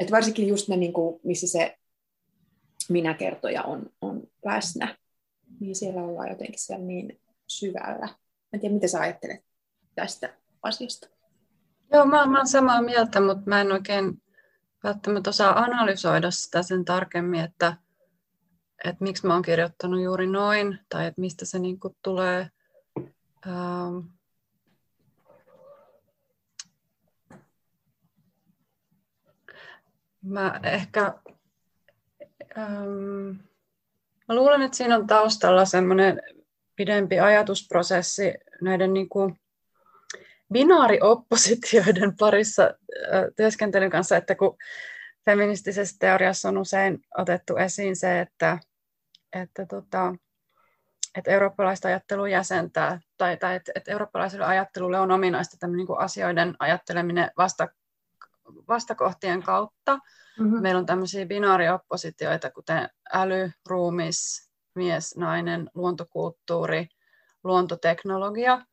Et varsinkin just ne, niin kuin, missä se minä-kertoja on, on läsnä niin siellä ollaan jotenkin siellä niin syvällä. En tiedä, mitä sä ajattelet tästä asiasta. Joo, mä, mä olen samaa mieltä, mutta mä en oikein välttämättä osaa analysoida sitä sen tarkemmin, että, että miksi mä oon kirjoittanut juuri noin, tai että mistä se niin tulee. Ähm, mä ehkä Mä luulen, että siinä on taustalla semmoinen pidempi ajatusprosessi näiden niin kuin binaarioppositioiden parissa työskentelyn kanssa, että kun feministisessä teoriassa on usein otettu esiin se, että, että, tota, että eurooppalaista ajattelua jäsentää, tai, tai että, että eurooppalaiselle ajattelulle on ominaista tämmöinen niin kuin asioiden ajatteleminen vasta, vastakohtien kautta, Mm-hmm. Meillä on tämmöisiä binaarioppositioita, kuten äly, ruumis, mies, nainen, luontokulttuuri, luontoteknologia.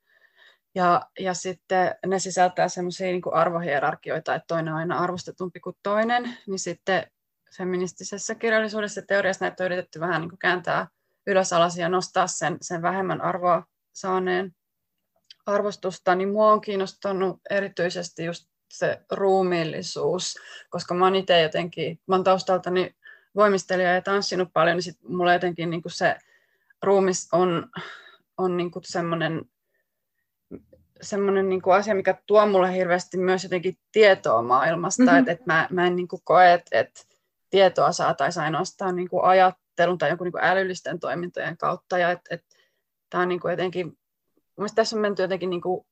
Ja, ja sitten ne sisältää semmoisia niin arvohierarkioita, että toinen on aina arvostetumpi kuin toinen. Niin sitten feministisessä kirjallisuudessa ja teoriassa näitä on yritetty vähän niin kuin kääntää ylös alas ja nostaa sen, sen vähemmän arvoa saaneen arvostusta, niin mua on kiinnostanut erityisesti just se ruumiillisuus, koska mä oon itse jotenkin, mä oon taustaltani voimistelija ja tanssinut paljon, niin sit mulla jotenkin niin se ruumis on, on niin semmoinen semmoinen niin kuin asia, mikä tuo mulle hirveästi myös jotenkin tietoa maailmasta, mm-hmm. että et mä, mä en niin kuin koe, että et tietoa saataisiin ainoastaan niin kuin ajattelun tai jonkun niin kuin älyllisten toimintojen kautta, ja että et, tämä on niin kuin jotenkin, tässä on menty jotenkin niin kuin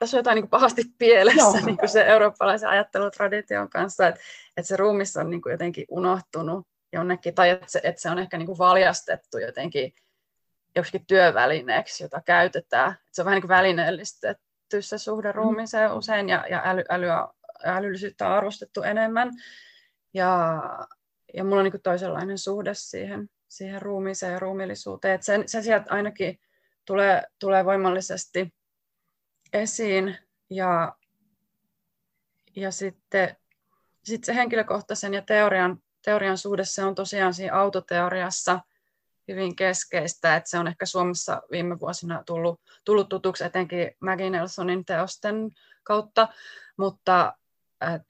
tässä on jotain niin kuin pahasti pielessä niin kuin se eurooppalaisen ajattelutradition kanssa, että, että se ruumis on niin kuin jotenkin unohtunut jonnekin, tai että se, että se on ehkä niin kuin valjastettu jotenkin joksikin työvälineeksi, jota käytetään. Että se on vähän niin kuin välineellistetty se suhde mm. ruumiiseen usein, ja, ja äly, älyä, älyllisyyttä on arvostettu enemmän. Ja, ja mulla on niin kuin toisenlainen suhde siihen, siihen ruumiiseen ja ruumiillisuuteen. Että sen, sen sijaan ainakin tulee, tulee voimallisesti esiin ja, ja sitten sit se henkilökohtaisen ja teorian, teorian suhde se on tosiaan siinä autoteoriassa hyvin keskeistä, että se on ehkä Suomessa viime vuosina tullut, tullut tutuksi etenkin Maggie Nelsonin teosten kautta, mutta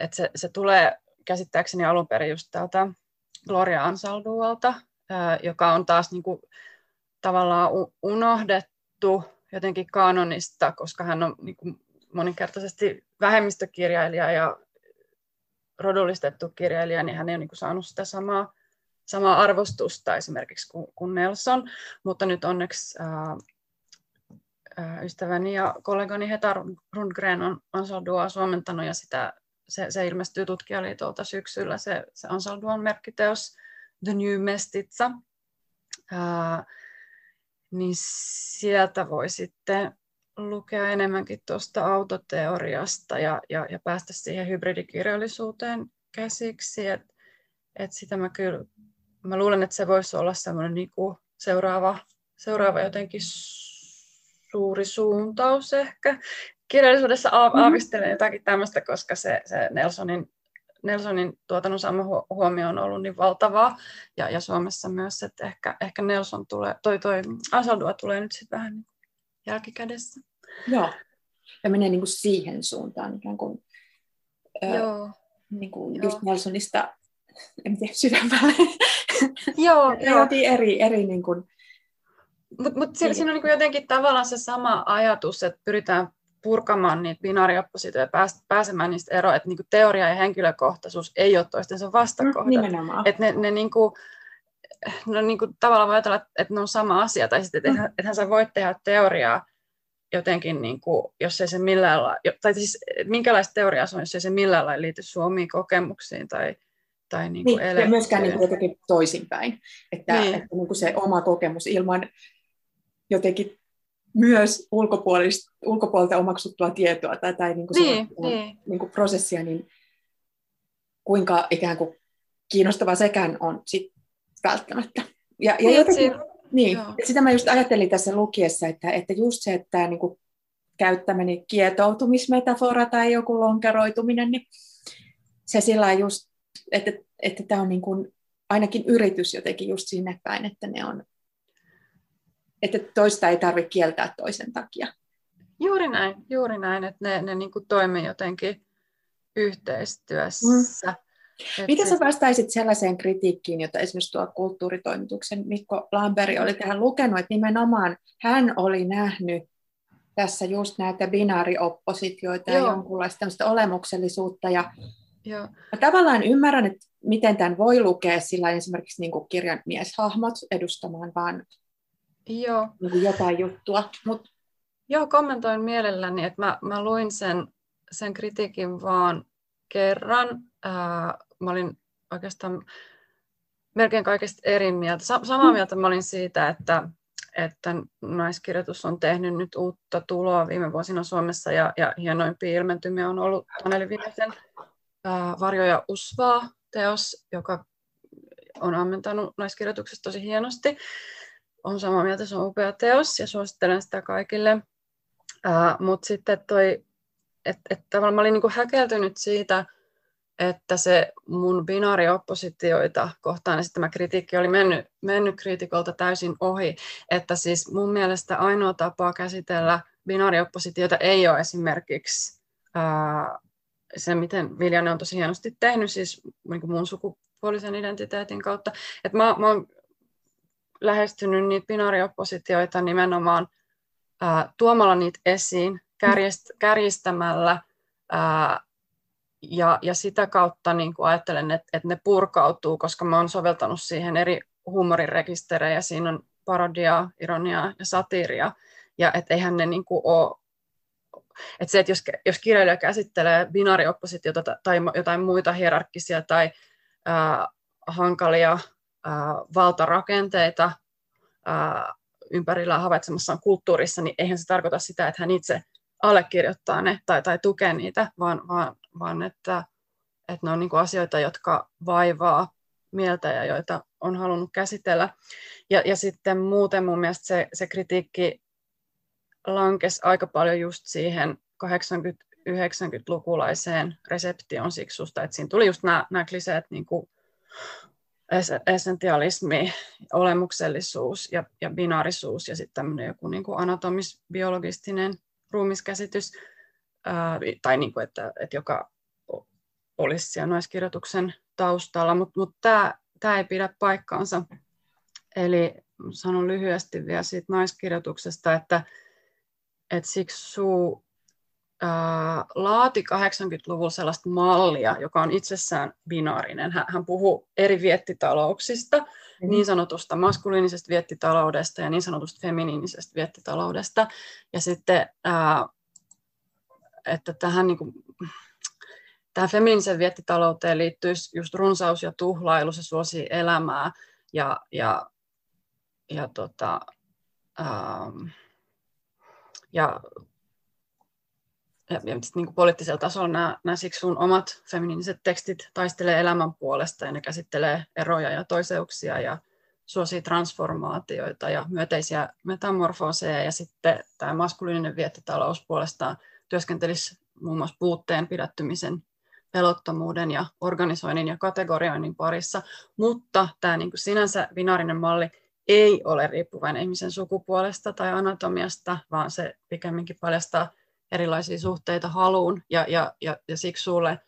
että se, se tulee käsittääkseni alun perin just täältä Gloria Ansaldualta, joka on taas niin kuin, tavallaan unohdettu jotenkin kanonista, koska hän on niin kuin moninkertaisesti vähemmistökirjailija ja rodullistettu kirjailija, niin hän ei ole niin kuin saanut sitä samaa, samaa arvostusta esimerkiksi kuin, kuin Nelson, mutta nyt onneksi ää, ää, ystäväni ja kollegani Heta Rundgren on Ansaldua suomentanut ja sitä, se, se ilmestyy tutkijaliitolta syksyllä, se, se Ansalduan merkkiteos The New Mestitsa, ää, niin sieltä voi sitten lukea enemmänkin tuosta autoteoriasta ja, ja, ja päästä siihen hybridikirjallisuuteen käsiksi. Et, et sitä mä kyllä, mä luulen, että se voisi olla semmoinen niinku seuraava, seuraava jotenkin suuri suuntaus ehkä. Kirjallisuudessa mm-hmm. aavistelen jotakin tämmöistä, koska se, se Nelsonin, Nelsonin tuotannon saama huomio on ollut niin valtavaa. Ja, ja Suomessa myös, että ehkä, ehkä Nelson tulee, toi, toi Asaldua tulee nyt sitten vähän niin jälkikädessä. Joo, ja menee niin kuin siihen suuntaan ikään kuin, joo. niin kuin joo. just Nelsonista, en tiedä, sydänpäälle. joo, joo. eri, eri niin kuin, mutta mut siinä, siinä on niin jotenkin tavallaan se sama ajatus, että pyritään purkamaan niitä binaarioppositioja ja pääsemään niistä eroon, että niinku teoria ja henkilökohtaisuus ei ole toistensa vastakohdat. Mm, nimenomaan. Että ne, ne niinku, no niinku, tavallaan voi ajatella, että ne on sama asia, tai sitten, että mm. ethän sä voit tehdä teoriaa jotenkin, niin kuin, jos ei se millään lailla, tai siis minkälaista teoriaa se on, jos ei se millään lailla liity suomiin kokemuksiin tai, tai niin kuin niin, ja myöskään niin kuin jotenkin toisinpäin, että, niin. että niin kuin se oma kokemus ilman jotenkin myös ulkopuolelta omaksuttua tietoa tai, tai niin kuin niin, niin. Niin kuin prosessia, niin kuinka ikään kuin kiinnostava sekään on sit välttämättä. Ja, ja niin, jotenkin, niin, sitä mä just ajattelin tässä lukiessa, että, että just se, että niin kuin käyttämäni kietoutumismetafora tai joku lonkeroituminen, niin se sillä just, että, että tämä on niin kuin ainakin yritys jotenkin just sinne päin, että ne on, että toista ei tarvitse kieltää toisen takia. Juuri näin, juuri näin, että ne, ne niin kuin toimii jotenkin yhteistyössä. Mm. Miten sä vastaisit sellaiseen kritiikkiin, jota esimerkiksi tuo kulttuuritoimituksen Mikko Lamberi oli tähän lukenut, että nimenomaan hän oli nähnyt tässä just näitä binaarioppositioita Joo. ja jonkunlaista olemuksellisuutta. Ja Joo. Mä tavallaan ymmärrän, että miten tämän voi lukea sillä esimerkiksi niin kuin kirjan mieshahmot edustamaan vaan Joo. Jotain juttua. Mut... Joo, kommentoin mielelläni, että mä, mä luin sen, sen kritiikin vaan kerran. Ää, mä olin oikeastaan melkein kaikesta eri mieltä. Samaa mm. mieltä mä olin siitä, että, että naiskirjoitus on tehnyt nyt uutta tuloa viime vuosina Suomessa ja, ja hienoimpia ilmentymiä on ollut Taneli Viimesen Varjo ja Usvaa teos, joka on ammentanut naiskirjoituksesta tosi hienosti. On samaa mieltä, se on upea teos ja suosittelen sitä kaikille. Mutta sitten toi, että et tavallaan mä olin niinku häkeltynyt siitä, että se mun binaarioppositioita kohtaan esittämä kritiikki oli mennyt, mennyt kriitikolta täysin ohi. Että siis mun mielestä ainoa tapa käsitellä binaarioppositioita ei ole esimerkiksi ää, se, miten Viljanne on tosi hienosti tehnyt, siis niin mun sukupuolisen identiteetin kautta. Että mä, mä oon lähestynyt niitä binaarioppositioita nimenomaan ää, tuomalla niitä esiin, kärjist, kärjistämällä ää, ja, ja sitä kautta niin kuin ajattelen, että, että ne purkautuu, koska mä oon soveltanut siihen eri huumorirekisterejä. Siinä on parodiaa, ironiaa ja satiiria. Ja et eihän ne niin kuin ole että se, että jos, jos kirjailija käsittelee binaarioppositiota tai jotain muita hierarkkisia tai ää, hankalia valtarakenteita ympärillä havaitsemassaan kulttuurissa, niin eihän se tarkoita sitä, että hän itse allekirjoittaa ne tai, tai tukee niitä, vaan, vaan, vaan että, että ne on niin asioita, jotka vaivaa mieltä ja joita on halunnut käsitellä. Ja, ja sitten muuten mun mielestä se, se kritiikki lankesi aika paljon just siihen 80-90-lukulaiseen reseption siksusta, että siinä tuli just nämä, nämä kliseet niin kuin essentialismi, olemuksellisuus ja, ja binaarisuus ja sitten tämmöinen joku niin kuin anatomis-biologistinen ruumiskäsitys, ää, tai niin kuin, että, että joka olisi siellä naiskirjoituksen taustalla, mutta mut tämä ei pidä paikkaansa. Eli sanon lyhyesti vielä siitä naiskirjoituksesta, että, että siksi ää, laati 80-luvulla sellaista mallia, joka on itsessään binaarinen. Hän, hän puhuu eri viettitalouksista, mm-hmm. niin sanotusta maskuliinisesta viettitaloudesta ja niin sanotusta feminiinisestä viettitaloudesta. Ja sitten, ää, että tähän, niin kuin, tähän feminiinisen viettitalouteen liittyisi just runsaus ja tuhlailu, se suosii elämää ja, ja, ja, tota, ää, ja ja, niin kuin poliittisella tasolla nämä, nämä siksi sun omat feminiiniset tekstit taistelee elämän puolesta ja ne käsittelee eroja ja toiseuksia ja suosii transformaatioita ja myönteisiä metamorfooseja. Ja sitten tämä maskuliininen viettitalous puolestaan työskentelisi muun muassa puutteen pidättymisen pelottomuuden ja organisoinnin ja kategorioinnin parissa, mutta tämä niin kuin sinänsä binaarinen malli ei ole riippuvainen ihmisen sukupuolesta tai anatomiasta, vaan se pikemminkin paljastaa erilaisia suhteita haluun, ja, ja, ja, ja siksi sulle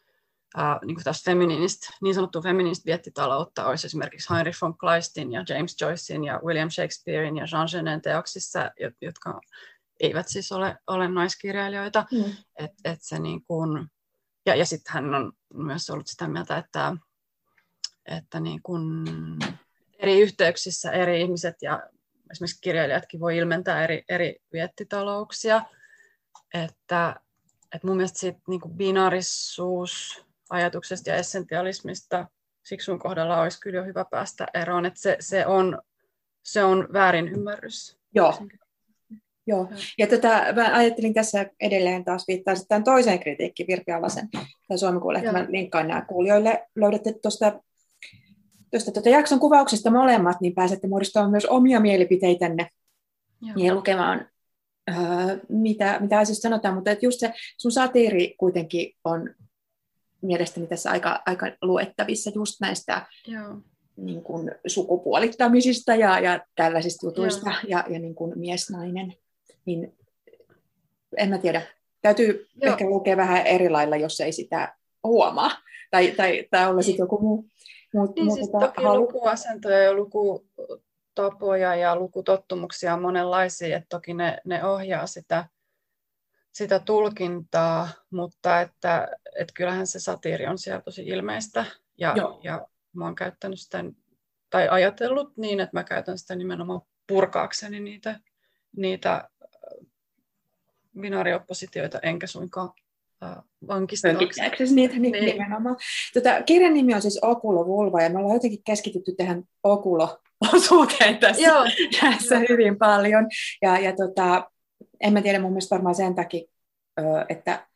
ää, niin kuin tästä feminiinistä, niin sanottua feminiinistä viettitaloutta olisi esimerkiksi Heinrich von Kleistin ja James Joycein ja William Shakespearein ja Jean Genet teoksissa, jotka eivät siis ole, ole naiskirjailijoita. Mm. Et, et se niin kuin, ja, ja sitten hän on myös ollut sitä mieltä, että, että niin kuin eri yhteyksissä eri ihmiset ja esimerkiksi kirjailijatkin voi ilmentää eri, eri viettitalouksia että, että mun mielestä siitä niin kuin binaarisuus ajatuksesta ja essentialismista siksun kohdalla olisi kyllä jo hyvä päästä eroon, että se, se, on, se on väärin ymmärrys. Joo. Joo. Ja tätä, mä ajattelin tässä edelleen taas viittaa sitten toiseen kritiikkiin Virpi Alasen tai Suomen kuulle, mä linkkaan nämä kuulijoille. Löydätte tuosta tuosta tuota jakson kuvauksesta molemmat, niin pääsette muodostamaan myös omia mielipiteitänne Joo. ja lukemaan Öö, mitä, mitä asioista sanotaan, mutta että just se sun satiiri kuitenkin on mielestäni tässä aika, aika luettavissa just näistä Joo. Niin kuin sukupuolittamisista ja, ja tällaisista jutuista Joo. ja, ja niin kuin mies-nainen. Niin en mä tiedä. Täytyy Joo. ehkä lukea vähän eri lailla, jos ei sitä huomaa. Tai, tai, tai olla sitten joku muu. muu niin, muu siis tota, toki halu... lukuasentoja ja luku, tapoja ja lukutottumuksia on monenlaisia, että toki ne, ne ohjaa sitä, sitä tulkintaa, mutta että, että kyllähän se satiiri on siellä tosi ilmeistä ja, ja mä oon käyttänyt sitä, tai ajatellut niin, että mä käytän sitä nimenomaan purkaakseni niitä, niitä binaarioppositioita, enkä suinkaan vankistaaksesi. niitä niin. nimenomaan. Tota, kirjan nimi on siis Okulo Vulva, ja me ollaan jotenkin keskitytty tähän Okulo osuuteen tässä, Joo. tässä Joo. hyvin paljon. Ja, ja tota, en mä tiedä, mun mielestä varmaan sen takia, että,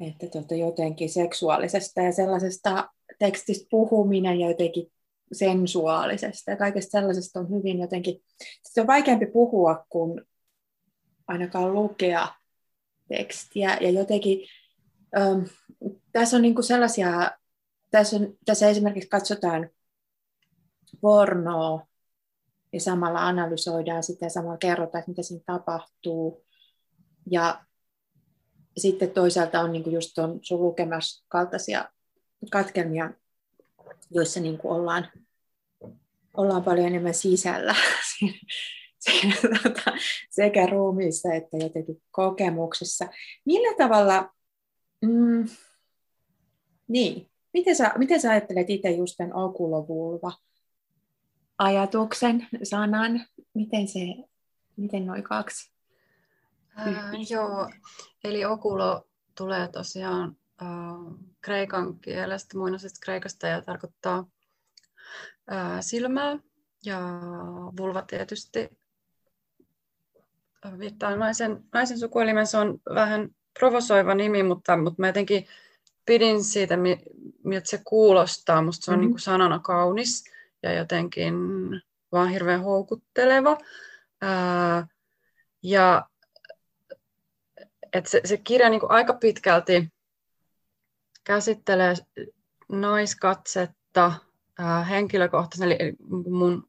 että tota jotenkin seksuaalisesta ja sellaisesta tekstistä puhuminen ja jotenkin sensuaalisesta ja kaikesta sellaisesta on hyvin jotenkin, se on vaikeampi puhua kuin ainakaan lukea tekstiä ja jotenkin ähm, tässä on niinku sellaisia, tässä, on, tässä esimerkiksi katsotaan pornoa ja samalla analysoidaan sitä ja samalla kerrotaan, että mitä siinä tapahtuu. Ja sitten toisaalta on niin just tuon sun lukemassa kaltaisia katkelmia, joissa niin kuin ollaan, ollaan paljon enemmän sisällä tota, sekä ruumiissa että jotenkin kokemuksessa. Millä tavalla, mm, niin, miten sä, miten sä ajattelet itse just tämän ajatuksen, sanan, miten se, miten noin kaksi? Ää, joo, eli okulo tulee tosiaan äh, kreikan kielestä, muinaisesta kreikasta ja tarkoittaa äh, silmää ja vulva tietysti viittaa naisen, naisen sukuelimen. Se on vähän provosoiva nimi, mutta, mutta mä jotenkin pidin siitä, miltä se kuulostaa. Musta se on mm-hmm. niin kuin sanana kaunis ja jotenkin vaan hirveän houkutteleva. Ää, ja et se, se kirja niin kuin aika pitkälti käsittelee naiskatsetta ää, henkilökohtaisesti, eli mun,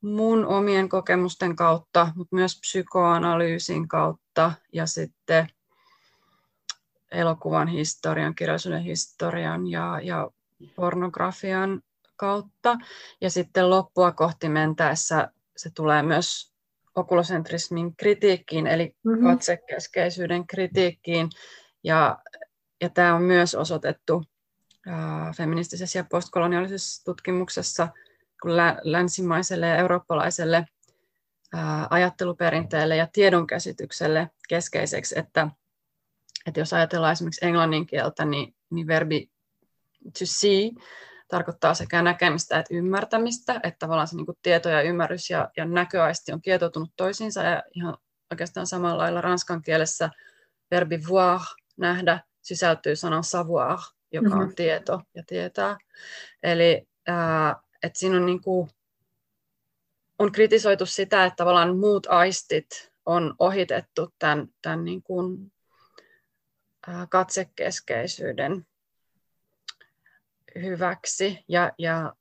mun omien kokemusten kautta, mutta myös psykoanalyysin kautta ja sitten elokuvan historian, kirjallisuuden historian ja, ja pornografian kautta. Ja sitten loppua kohti mentäessä se tulee myös okulosentrismin kritiikkiin, eli mm-hmm. katsekeskeisyyden kritiikkiin. Ja, ja tämä on myös osoitettu ää, feministisessä ja postkoloniaalisessa tutkimuksessa lä- länsimaiselle ja eurooppalaiselle ää, ajatteluperinteelle ja tiedonkäsitykselle keskeiseksi, että, että jos ajatellaan esimerkiksi englannin kieltä, niin, niin verbi to see tarkoittaa sekä näkemistä että ymmärtämistä, että tavallaan se niin kuin tieto ja ymmärrys ja, ja näköaisti on kietoutunut toisiinsa ja ihan oikeastaan samalla lailla ranskan kielessä verbi voir, nähdä, sisältyy sanan savoir, joka on mm-hmm. tieto ja tietää. Eli ää, että siinä on, niin kuin, on kritisoitu sitä, että tavallaan muut aistit on ohitettu tämän, tämän niin kuin, ää, katsekeskeisyyden hyväksi ja, ja,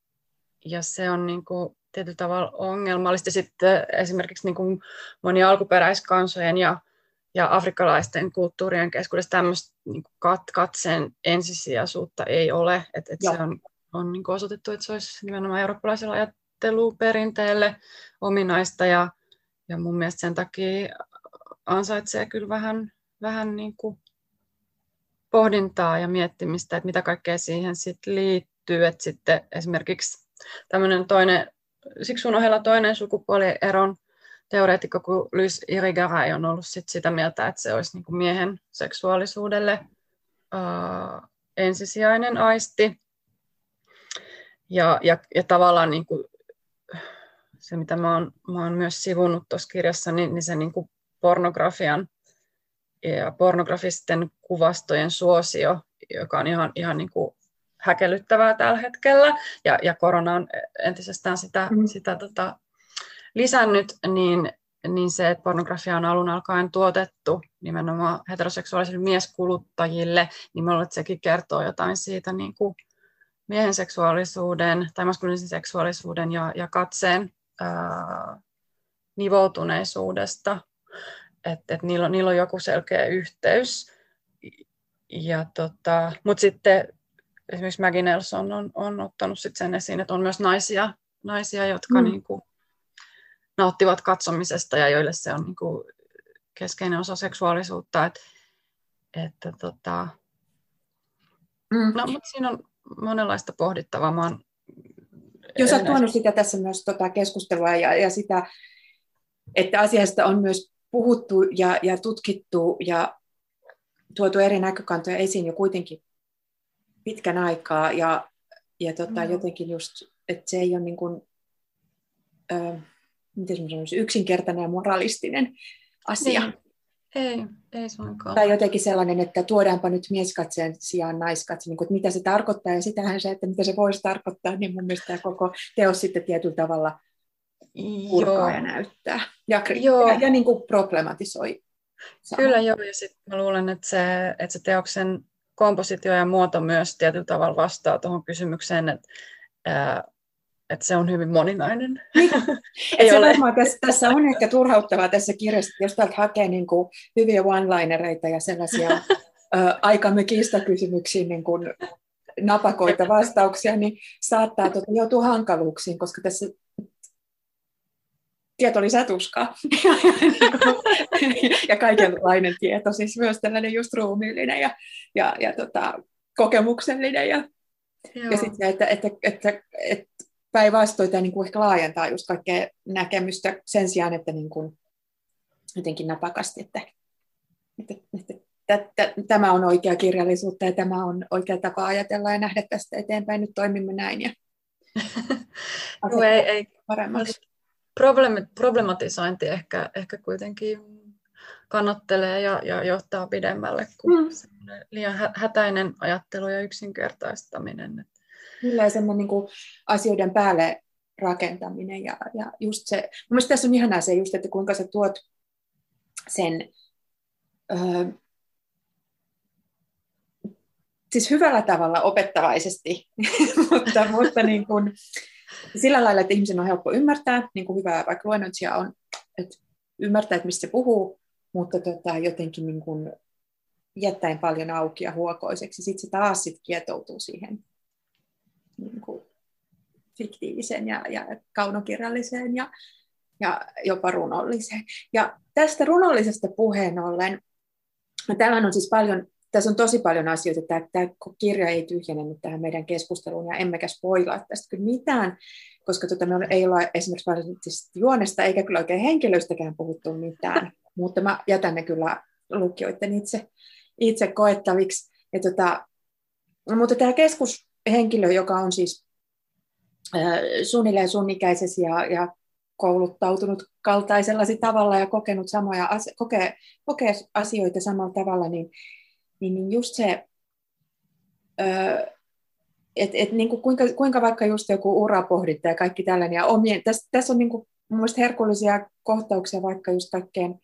ja se on niin kuin tietyllä tavalla ongelmallista. Sitten esimerkiksi niin kuin moni alkuperäiskansojen ja, ja afrikkalaisten kulttuurien keskuudessa tämmöistä niin kuin kat, katseen ensisijaisuutta ei ole. Et, et se on, on niin kuin osoitettu, että se olisi nimenomaan eurooppalaisella ajatteluperinteelle ominaista ja, ja mun mielestä sen takia ansaitsee kyllä vähän, vähän niin kuin pohdintaa ja miettimistä, että mitä kaikkea siihen sit liittyy. Että sitten esimerkiksi tämmöinen toinen, siksi ohella toinen sukupuolieron teoreetikko kuin Lys Irigaray on ollut sit sitä mieltä, että se olisi niin kuin miehen seksuaalisuudelle uh, ensisijainen aisti. Ja, ja, ja tavallaan niin kuin, se, mitä mä oon, mä oon myös sivunut tuossa kirjassa, niin, niin se niin kuin pornografian ja pornografisten kuvastojen suosio, joka on ihan, ihan niin kuin häkellyttävää tällä hetkellä, ja, ja korona on entisestään sitä, mm. sitä tota, lisännyt, niin, niin se, että pornografia on alun alkaen tuotettu nimenomaan heteroseksuaalisille mieskuluttajille, niin että sekin kertoo jotain siitä niin kuin miehen seksuaalisuuden tai maskuliinisen seksuaalisuuden ja, ja katseen ää, nivoutuneisuudesta että et niillä, on, niillä on joku selkeä yhteys. Ja tota, Mutta sitten esimerkiksi Maggie Nelson on, on ottanut sit sen esiin, että on myös naisia, naisia jotka mm. niinku, nauttivat katsomisesta ja joille se on niinku, keskeinen osa seksuaalisuutta. Et, että tota, mm. no, mutta siinä on monenlaista pohdittavaa. Mä oon Jos olet tuonut sitä tässä myös tota keskustelua ja, ja sitä, että asiasta on myös puhuttu ja, ja tutkittu ja tuotu eri näkökantoja esiin jo kuitenkin pitkän aikaa ja, ja tota, mm. jotenkin just, että se ei ole niin kuin, ö, miten sanoisin, yksinkertainen ja moralistinen asia. Niin. Ei, ei suinkaan. Tai jotenkin sellainen, että tuodaanpa nyt mieskatseen sijaan naiskatse, niin kuin, että mitä se tarkoittaa ja sitähän se, että mitä se voisi tarkoittaa, niin mun mielestä tämä koko teos sitten tietyllä tavalla purkaa ja näyttää ja, joo. ja, ja niin kuin problematisoi. Sama. Kyllä joo, ja sitten mä luulen, että se, että se teoksen kompositio ja muoto myös tietyllä tavalla vastaa tuohon kysymykseen, että, ää, että se on hyvin moninainen. Niin. Ei se ole. Varmaan tässä, tässä on ehkä turhauttavaa tässä kirjassa, jos täältä hakee niin kuin hyviä one-linereita ja sellaisia aikamme kiistakysymyksiin niin kuin napakoita vastauksia, niin saattaa tuota, joutua hankaluuksiin, koska tässä tieto lisää tuskaa. ja kaikenlainen tieto, siis myös tällainen just ruumiillinen ja, ja, ja tota, kokemuksellinen. Ja, ja sitten se, että, että, että, että päinvastoin tämä niin kuin ehkä laajentaa just kaikkea näkemystä sen sijaan, että niin kuin jotenkin napakasti, että, että, että, että tämä on oikea kirjallisuutta ja tämä on oikea tapa ajatella ja nähdä tästä eteenpäin, nyt toimimme näin. Ja Joo, ei, ei, paremmaksi problematisointi ehkä, ehkä kuitenkin kannattelee ja, ja johtaa pidemmälle kuin mm. liian hätäinen ajattelu ja yksinkertaistaminen. Kyllä, semmoinen niin kuin asioiden päälle rakentaminen ja, ja just se, mun mielestä tässä on ihanaa se just, että kuinka sä tuot sen öö, siis hyvällä tavalla opettavaisesti, mutta, mutta niin kuin, sillä lailla, että ihmisen on helppo ymmärtää, niin kuin hyvä vaikka luennoitsija on, että ymmärtää, että mistä se puhuu, mutta tota, jotenkin niin kuin jättäen paljon auki ja huokoiseksi. Sitten se taas sit kietoutuu siihen niin kuin fiktiiviseen ja, ja kaunokirjalliseen ja, ja jopa runolliseen. Ja tästä runollisesta puheen ollen, täällä on siis paljon, tässä on tosi paljon asioita, että tämä kirja ei tyhjene nyt tähän meidän keskusteluun, ja emmekä spoilaa tästä kyllä mitään, koska tota, me ei olla esimerkiksi varsinaisesti juonesta, eikä kyllä oikein henkilöistäkään puhuttu mitään, mutta mä jätän ne kyllä lukijoiden itse, itse koettaviksi. Ja tota, mutta tämä keskushenkilö, joka on siis äh, suunnilleen sun ikäisesi ja, ja kouluttautunut kaltaisellasi tavalla ja kokenut samoja kokee, kokee asioita samalla tavalla, niin, niin, niin just se, että et, niin kuin kuinka, kuinka vaikka just joku urapohdinta ja kaikki tällainen, ja omien, tässä, tässä on niin kuin, mun mielestä herkullisia kohtauksia vaikka just kaikkeen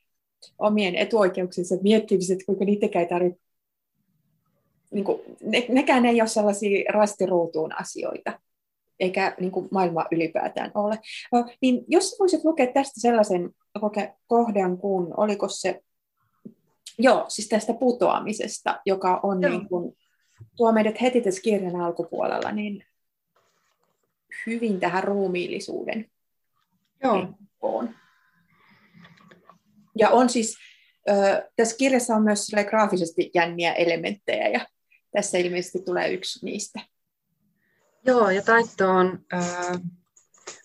omien etuoikeuksiensa miettimiset, kuinka niitäkään ei tarvitse, niin kuin, ne, nekään ei ole sellaisia rastiruutuun asioita, eikä niin kuin maailma ylipäätään ole. Niin jos voisit lukea tästä sellaisen kohdan kuin, oliko se, joo, siis tästä putoamisesta, joka on niin kuin, tuo meidät heti tässä kirjan alkupuolella, niin hyvin tähän ruumiillisuuden Joo. Ja on siis, ö, tässä kirjassa on myös graafisesti jänniä elementtejä, ja tässä ilmeisesti tulee yksi niistä. Joo, ja taitto on äh,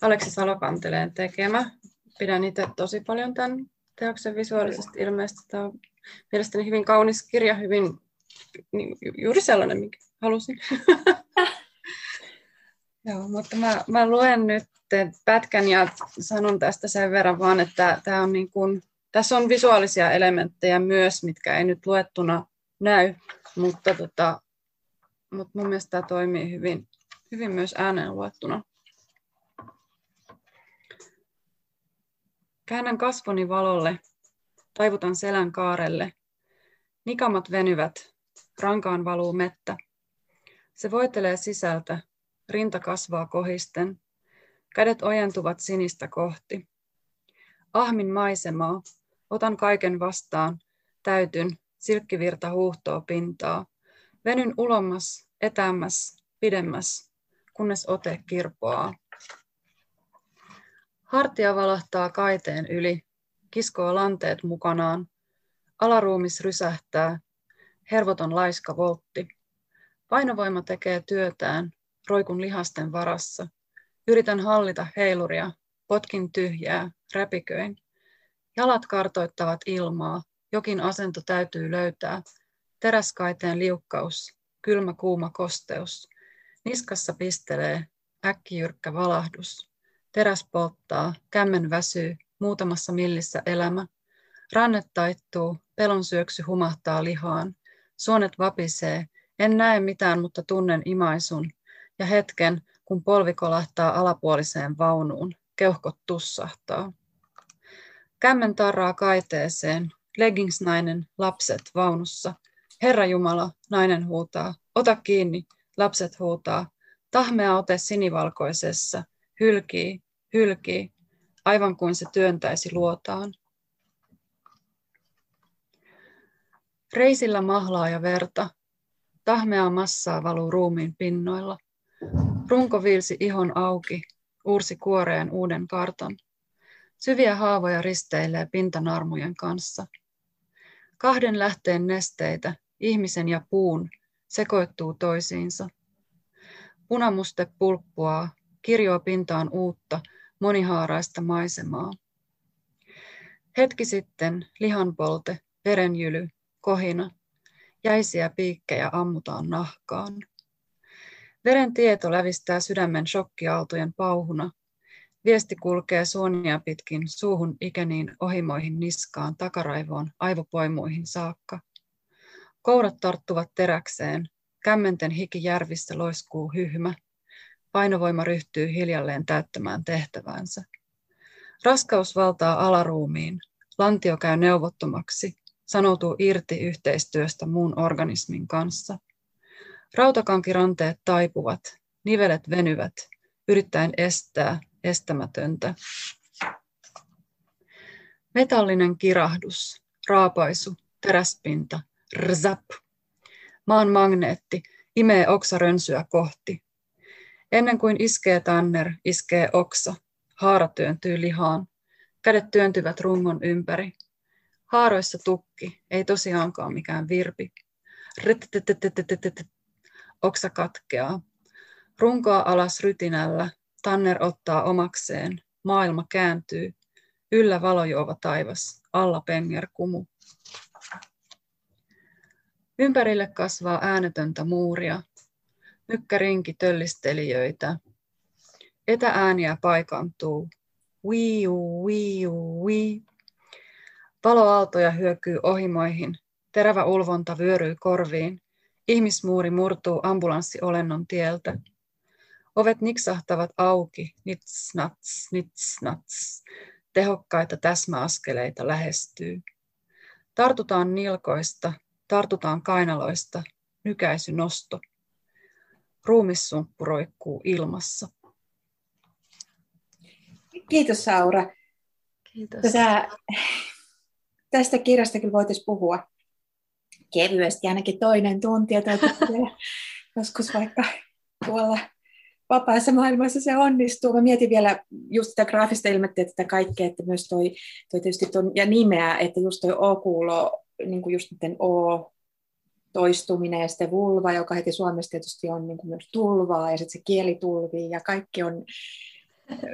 Aleksi Salokanteleen tekemä. Pidän itse tosi paljon tämän teoksen visuaalisesti ilmeisesti. Tämä on mielestäni hyvin kaunis kirja, hyvin niin, juuri sellainen, mikä halusin. Joo, mutta mä, mä luen nyt pätkän ja sanon tästä sen verran vaan, että tämä on niin kuin, tässä on visuaalisia elementtejä myös, mitkä ei nyt luettuna näy, mutta, tota, mutta mun mielestä tämä toimii hyvin, hyvin myös ääneen luettuna. Käännän kasvoni valolle, taivutan selän kaarelle. Nikamat venyvät, rankaan valuu mettä. Se voitelee sisältä, rinta kasvaa kohisten. Kädet ojentuvat sinistä kohti. Ahmin maisemaa, otan kaiken vastaan, täytyn, silkkivirta huuhtoo pintaa. Venyn ulommas, etäämmäs, pidemmäs, kunnes ote kirpoaa. Hartia valahtaa kaiteen yli, kiskoo lanteet mukanaan. Alaruumis rysähtää, hervoton laiska voltti. Painovoima tekee työtään, roikun lihasten varassa. Yritän hallita heiluria, potkin tyhjää, räpiköin. Jalat kartoittavat ilmaa, jokin asento täytyy löytää. Teräskaiteen liukkaus, kylmä kuuma kosteus. Niskassa pistelee, äkkijyrkkä valahdus. Teräs polttaa, kämmen väsyy, muutamassa millissä elämä. Rannet taittuu, pelon syöksy humahtaa lihaan. Suonet vapisee, en näe mitään, mutta tunnen imaisun. Ja hetken, kun polvi kolahtaa alapuoliseen vaunuun, keuhkot tussahtaa. Kämmen tarraa kaiteeseen, leggingsnainen, lapset vaunussa. Herra Jumala, nainen huutaa, ota kiinni, lapset huutaa. Tahmea ote sinivalkoisessa, hylkii, hylkii, aivan kuin se työntäisi luotaan. Reisillä mahlaa ja verta, tahmeaa massaa valuu ruumiin pinnoilla. Runko viilsi ihon auki, uursi kuoreen uuden kartan. Syviä haavoja risteilee pintanarmujen kanssa. Kahden lähteen nesteitä, ihmisen ja puun, sekoittuu toisiinsa. Punamuste pulppuaa, kirjoa pintaan uutta, monihaaraista maisemaa. Hetki sitten lihanpolte, verenjyly, kohina, jäisiä piikkejä ammutaan nahkaan. Veren tieto lävistää sydämen shokkiaaltojen pauhuna. Viesti kulkee suonia pitkin suuhun ikeniin ohimoihin niskaan takaraivoon aivopoimuihin saakka. Kourat tarttuvat teräkseen, kämmenten hiki järvistä loiskuu hyhmä. Painovoima ryhtyy hiljalleen täyttämään tehtävänsä. Raskaus valtaa alaruumiin, lantio käy neuvottomaksi, sanoutuu irti yhteistyöstä muun organismin kanssa. Rautakankiranteet taipuvat, nivelet venyvät, yrittäen estää estämätöntä. Metallinen kirahdus, raapaisu, teräspinta, rzap. Maan magneetti imee oksarönsyä kohti. Ennen kuin iskee tanner, iskee oksa, haara työntyy lihaan. Kädet työntyvät rungon ympäri. Haaroissa tukki, ei tosiaankaan mikään virpi. Oksa katkeaa. Runkoa alas rytinällä, Tanner ottaa omakseen, maailma kääntyy, yllä valojuova taivas, alla penger kumu. Ympärille kasvaa äänetöntä muuria, mykkärinki töllistelijöitä. Etääniä paikantuu, wiu, wiu, wii. Valoaaltoja hyökyy ohimoihin, terävä ulvonta vyöryy korviin, ihmismuuri murtuu ambulanssiolennon tieltä. Ovet niksahtavat auki, nits, nats, nits, nats. Tehokkaita täsmäaskeleita lähestyy. Tartutaan nilkoista, tartutaan kainaloista, nykäisy nosto. Ruumissumppu roikkuu ilmassa. Kiitos Saura. Kiitos. Tätä, tästä kirjasta kyllä voitaisiin puhua kevyesti, ainakin toinen tunti, ja joskus vaikka tuolla vapaassa maailmassa se onnistuu. Mä mietin vielä just sitä graafista ilmettä, että kaikkea, että myös toi, toi tietysti ton, ja nimeä, että just toi O-kuulo, niin kuin just miten O toistuminen ja sitten vulva, joka heti Suomessa tietysti on niin kuin myös tulvaa ja sitten se kieli tulvii ja kaikki on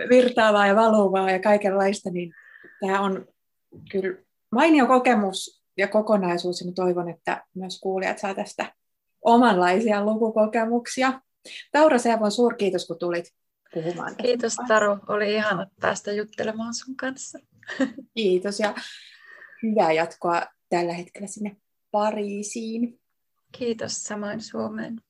virtaavaa ja valuvaa ja kaikenlaista, niin tämä on kyllä mainio kokemus ja kokonaisuus ja toivon, että myös kuulijat saa tästä omanlaisia lukukokemuksia. Taura Seavon suurkiitos, kun tulit puhumaan. Kiitos Taru, oli ihana päästä juttelemaan sun kanssa. Kiitos ja hyvää jatkoa tällä hetkellä sinne Pariisiin. Kiitos samoin Suomeen.